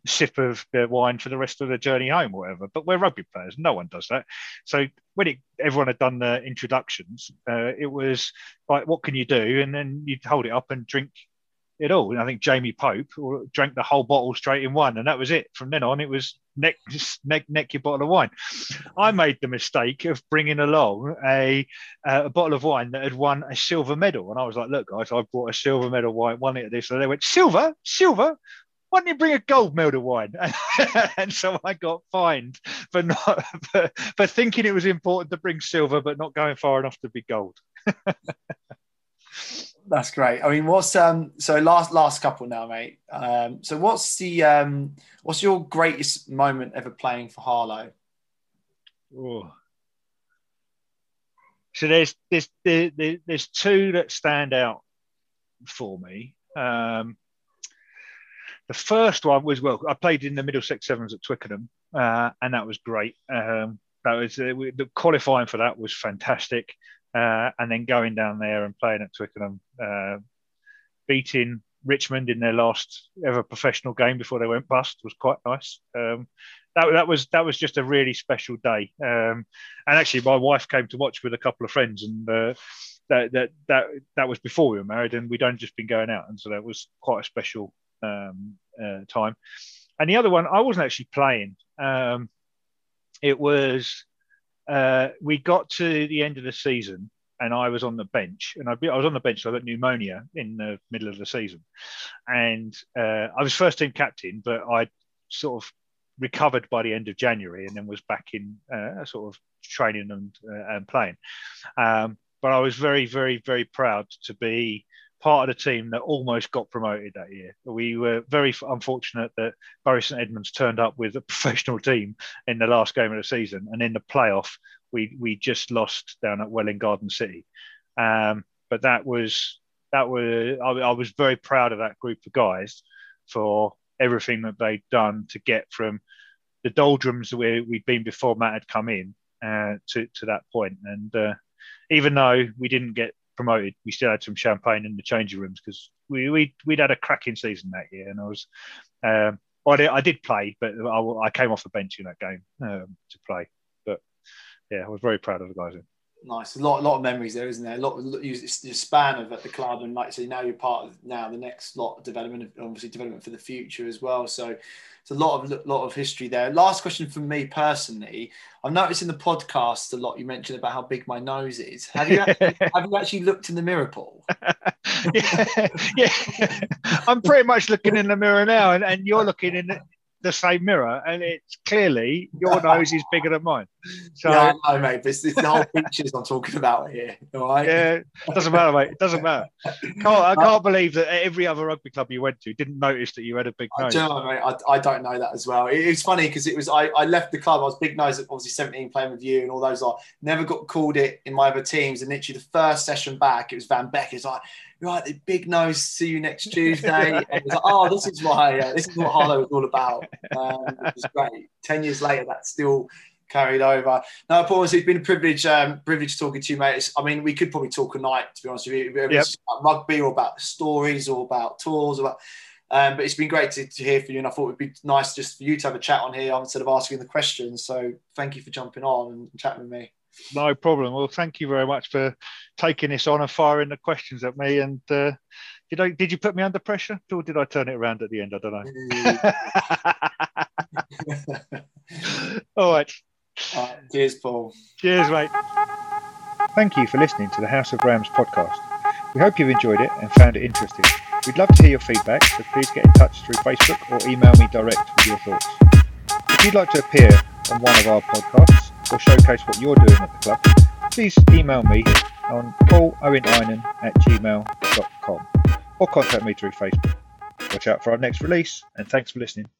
sip of their wine for the rest of the journey home or whatever. But we're rugby players, no one does that. So when it, everyone had done the introductions, uh, it was like, what can you do? And then you'd hold it up and drink it all. And I think Jamie Pope drank the whole bottle straight in one, and that was it. From then on, it was neck, neck, neck your bottle of wine. I made the mistake of bringing along a, uh, a bottle of wine that had won a silver medal, and I was like, "Look, guys, I brought a silver medal wine, won it of this." And they went, "Silver, silver." Why don't you bring a gold medal wine? and so I got fined for not for, for thinking it was important to bring silver, but not going far enough to be gold. That's great. I mean, what's um so last last couple now, mate. Um, so what's the um what's your greatest moment ever playing for Harlow? Oh. So there's there's there's two that stand out for me. Um, the first one was well, I played in the Middlesex Sevens at Twickenham, uh, and that was great. Um, that was uh, the qualifying for that was fantastic uh, and then going down there and playing at Twickenham, uh, beating Richmond in their last ever professional game before they went bust was quite nice. Um, that, that was that was just a really special day. Um, and actually, my wife came to watch with a couple of friends, and uh, that, that that that was before we were married, and we'd only just been going out, and so that was quite a special um, uh, time. And the other one, I wasn't actually playing. Um, it was uh, we got to the end of the season and I was on the bench, and I, I was on the bench. So I got pneumonia in the middle of the season, and uh, I was first team captain, but I sort of recovered by the end of January, and then was back in uh, sort of training and uh, and playing. Um, but I was very, very, very proud to be part of the team that almost got promoted that year. We were very unfortunate that Bury St Edmunds turned up with a professional team in the last game of the season, and in the playoff, we we just lost down at Welwyn Garden City. Um, but that was that was I, I, was very proud of that group of guys for everything that they'd done to get from the doldrums where we'd been before Matt had come in uh, to to that point. And uh, even though we didn't get promoted, we still had some champagne in the changing rooms because we, we we'd had a cracking season that year, and I was. Um, did, I did play, but I, I, came off the bench in that game um, to play. But yeah, I was very proud of the guys. Nice, a lot, a lot of memories there, isn't there? A lot, you span of at the club, and like say, now you're part of now the next lot of development, obviously development for the future as well. So it's a lot of lot of history there. Last question from me personally. I've noticed in the podcast a lot you mentioned about how big my nose is. Have you actually, have you actually looked in the mirror, Paul? yeah, yeah. I'm pretty much looking in the mirror now, and, and you're looking in the same mirror, and it's clearly your nose is bigger than mine. So, yeah, I know, mate. But it's, it's the whole pictures I'm talking about here. All right. Yeah, it doesn't matter, mate. It doesn't matter. Can't, I uh, can't believe that every other rugby club you went to didn't notice that you had a big nose. I, know, mate, I, I don't know that as well. It, it's funny because it was I, I left the club. I was big nose at obviously 17 playing with you and all those. Like never got called it in my other teams. And literally the first session back, it was Van Beck. It's like right, the big nose, see you next Tuesday. and it's like, oh, this is why, uh, this is what Harlow was all about. Um, it was great. 10 years later, that's still carried over. No, Paul, it's been a privilege, um, privilege talking to you, mate. It's, I mean, we could probably talk a night, to be honest with you, yep. about rugby or about stories or about tours, or about, um, but it's been great to, to hear from you. And I thought it would be nice just for you to have a chat on here instead of asking the questions. So thank you for jumping on and chatting with me. No problem. Well, thank you very much for taking this on and firing the questions at me. And uh, did I did you put me under pressure, or did I turn it around at the end? I don't know. All right. All right, cheers, Paul. Cheers, mate. Thank you for listening to the House of Rams podcast. We hope you've enjoyed it and found it interesting. We'd love to hear your feedback, so please get in touch through Facebook or email me direct with your thoughts. If you'd like to appear on one of our podcasts or showcase what you're doing at the club, please email me on pauloweninen at gmail.com or contact me through Facebook. Watch out for our next release and thanks for listening.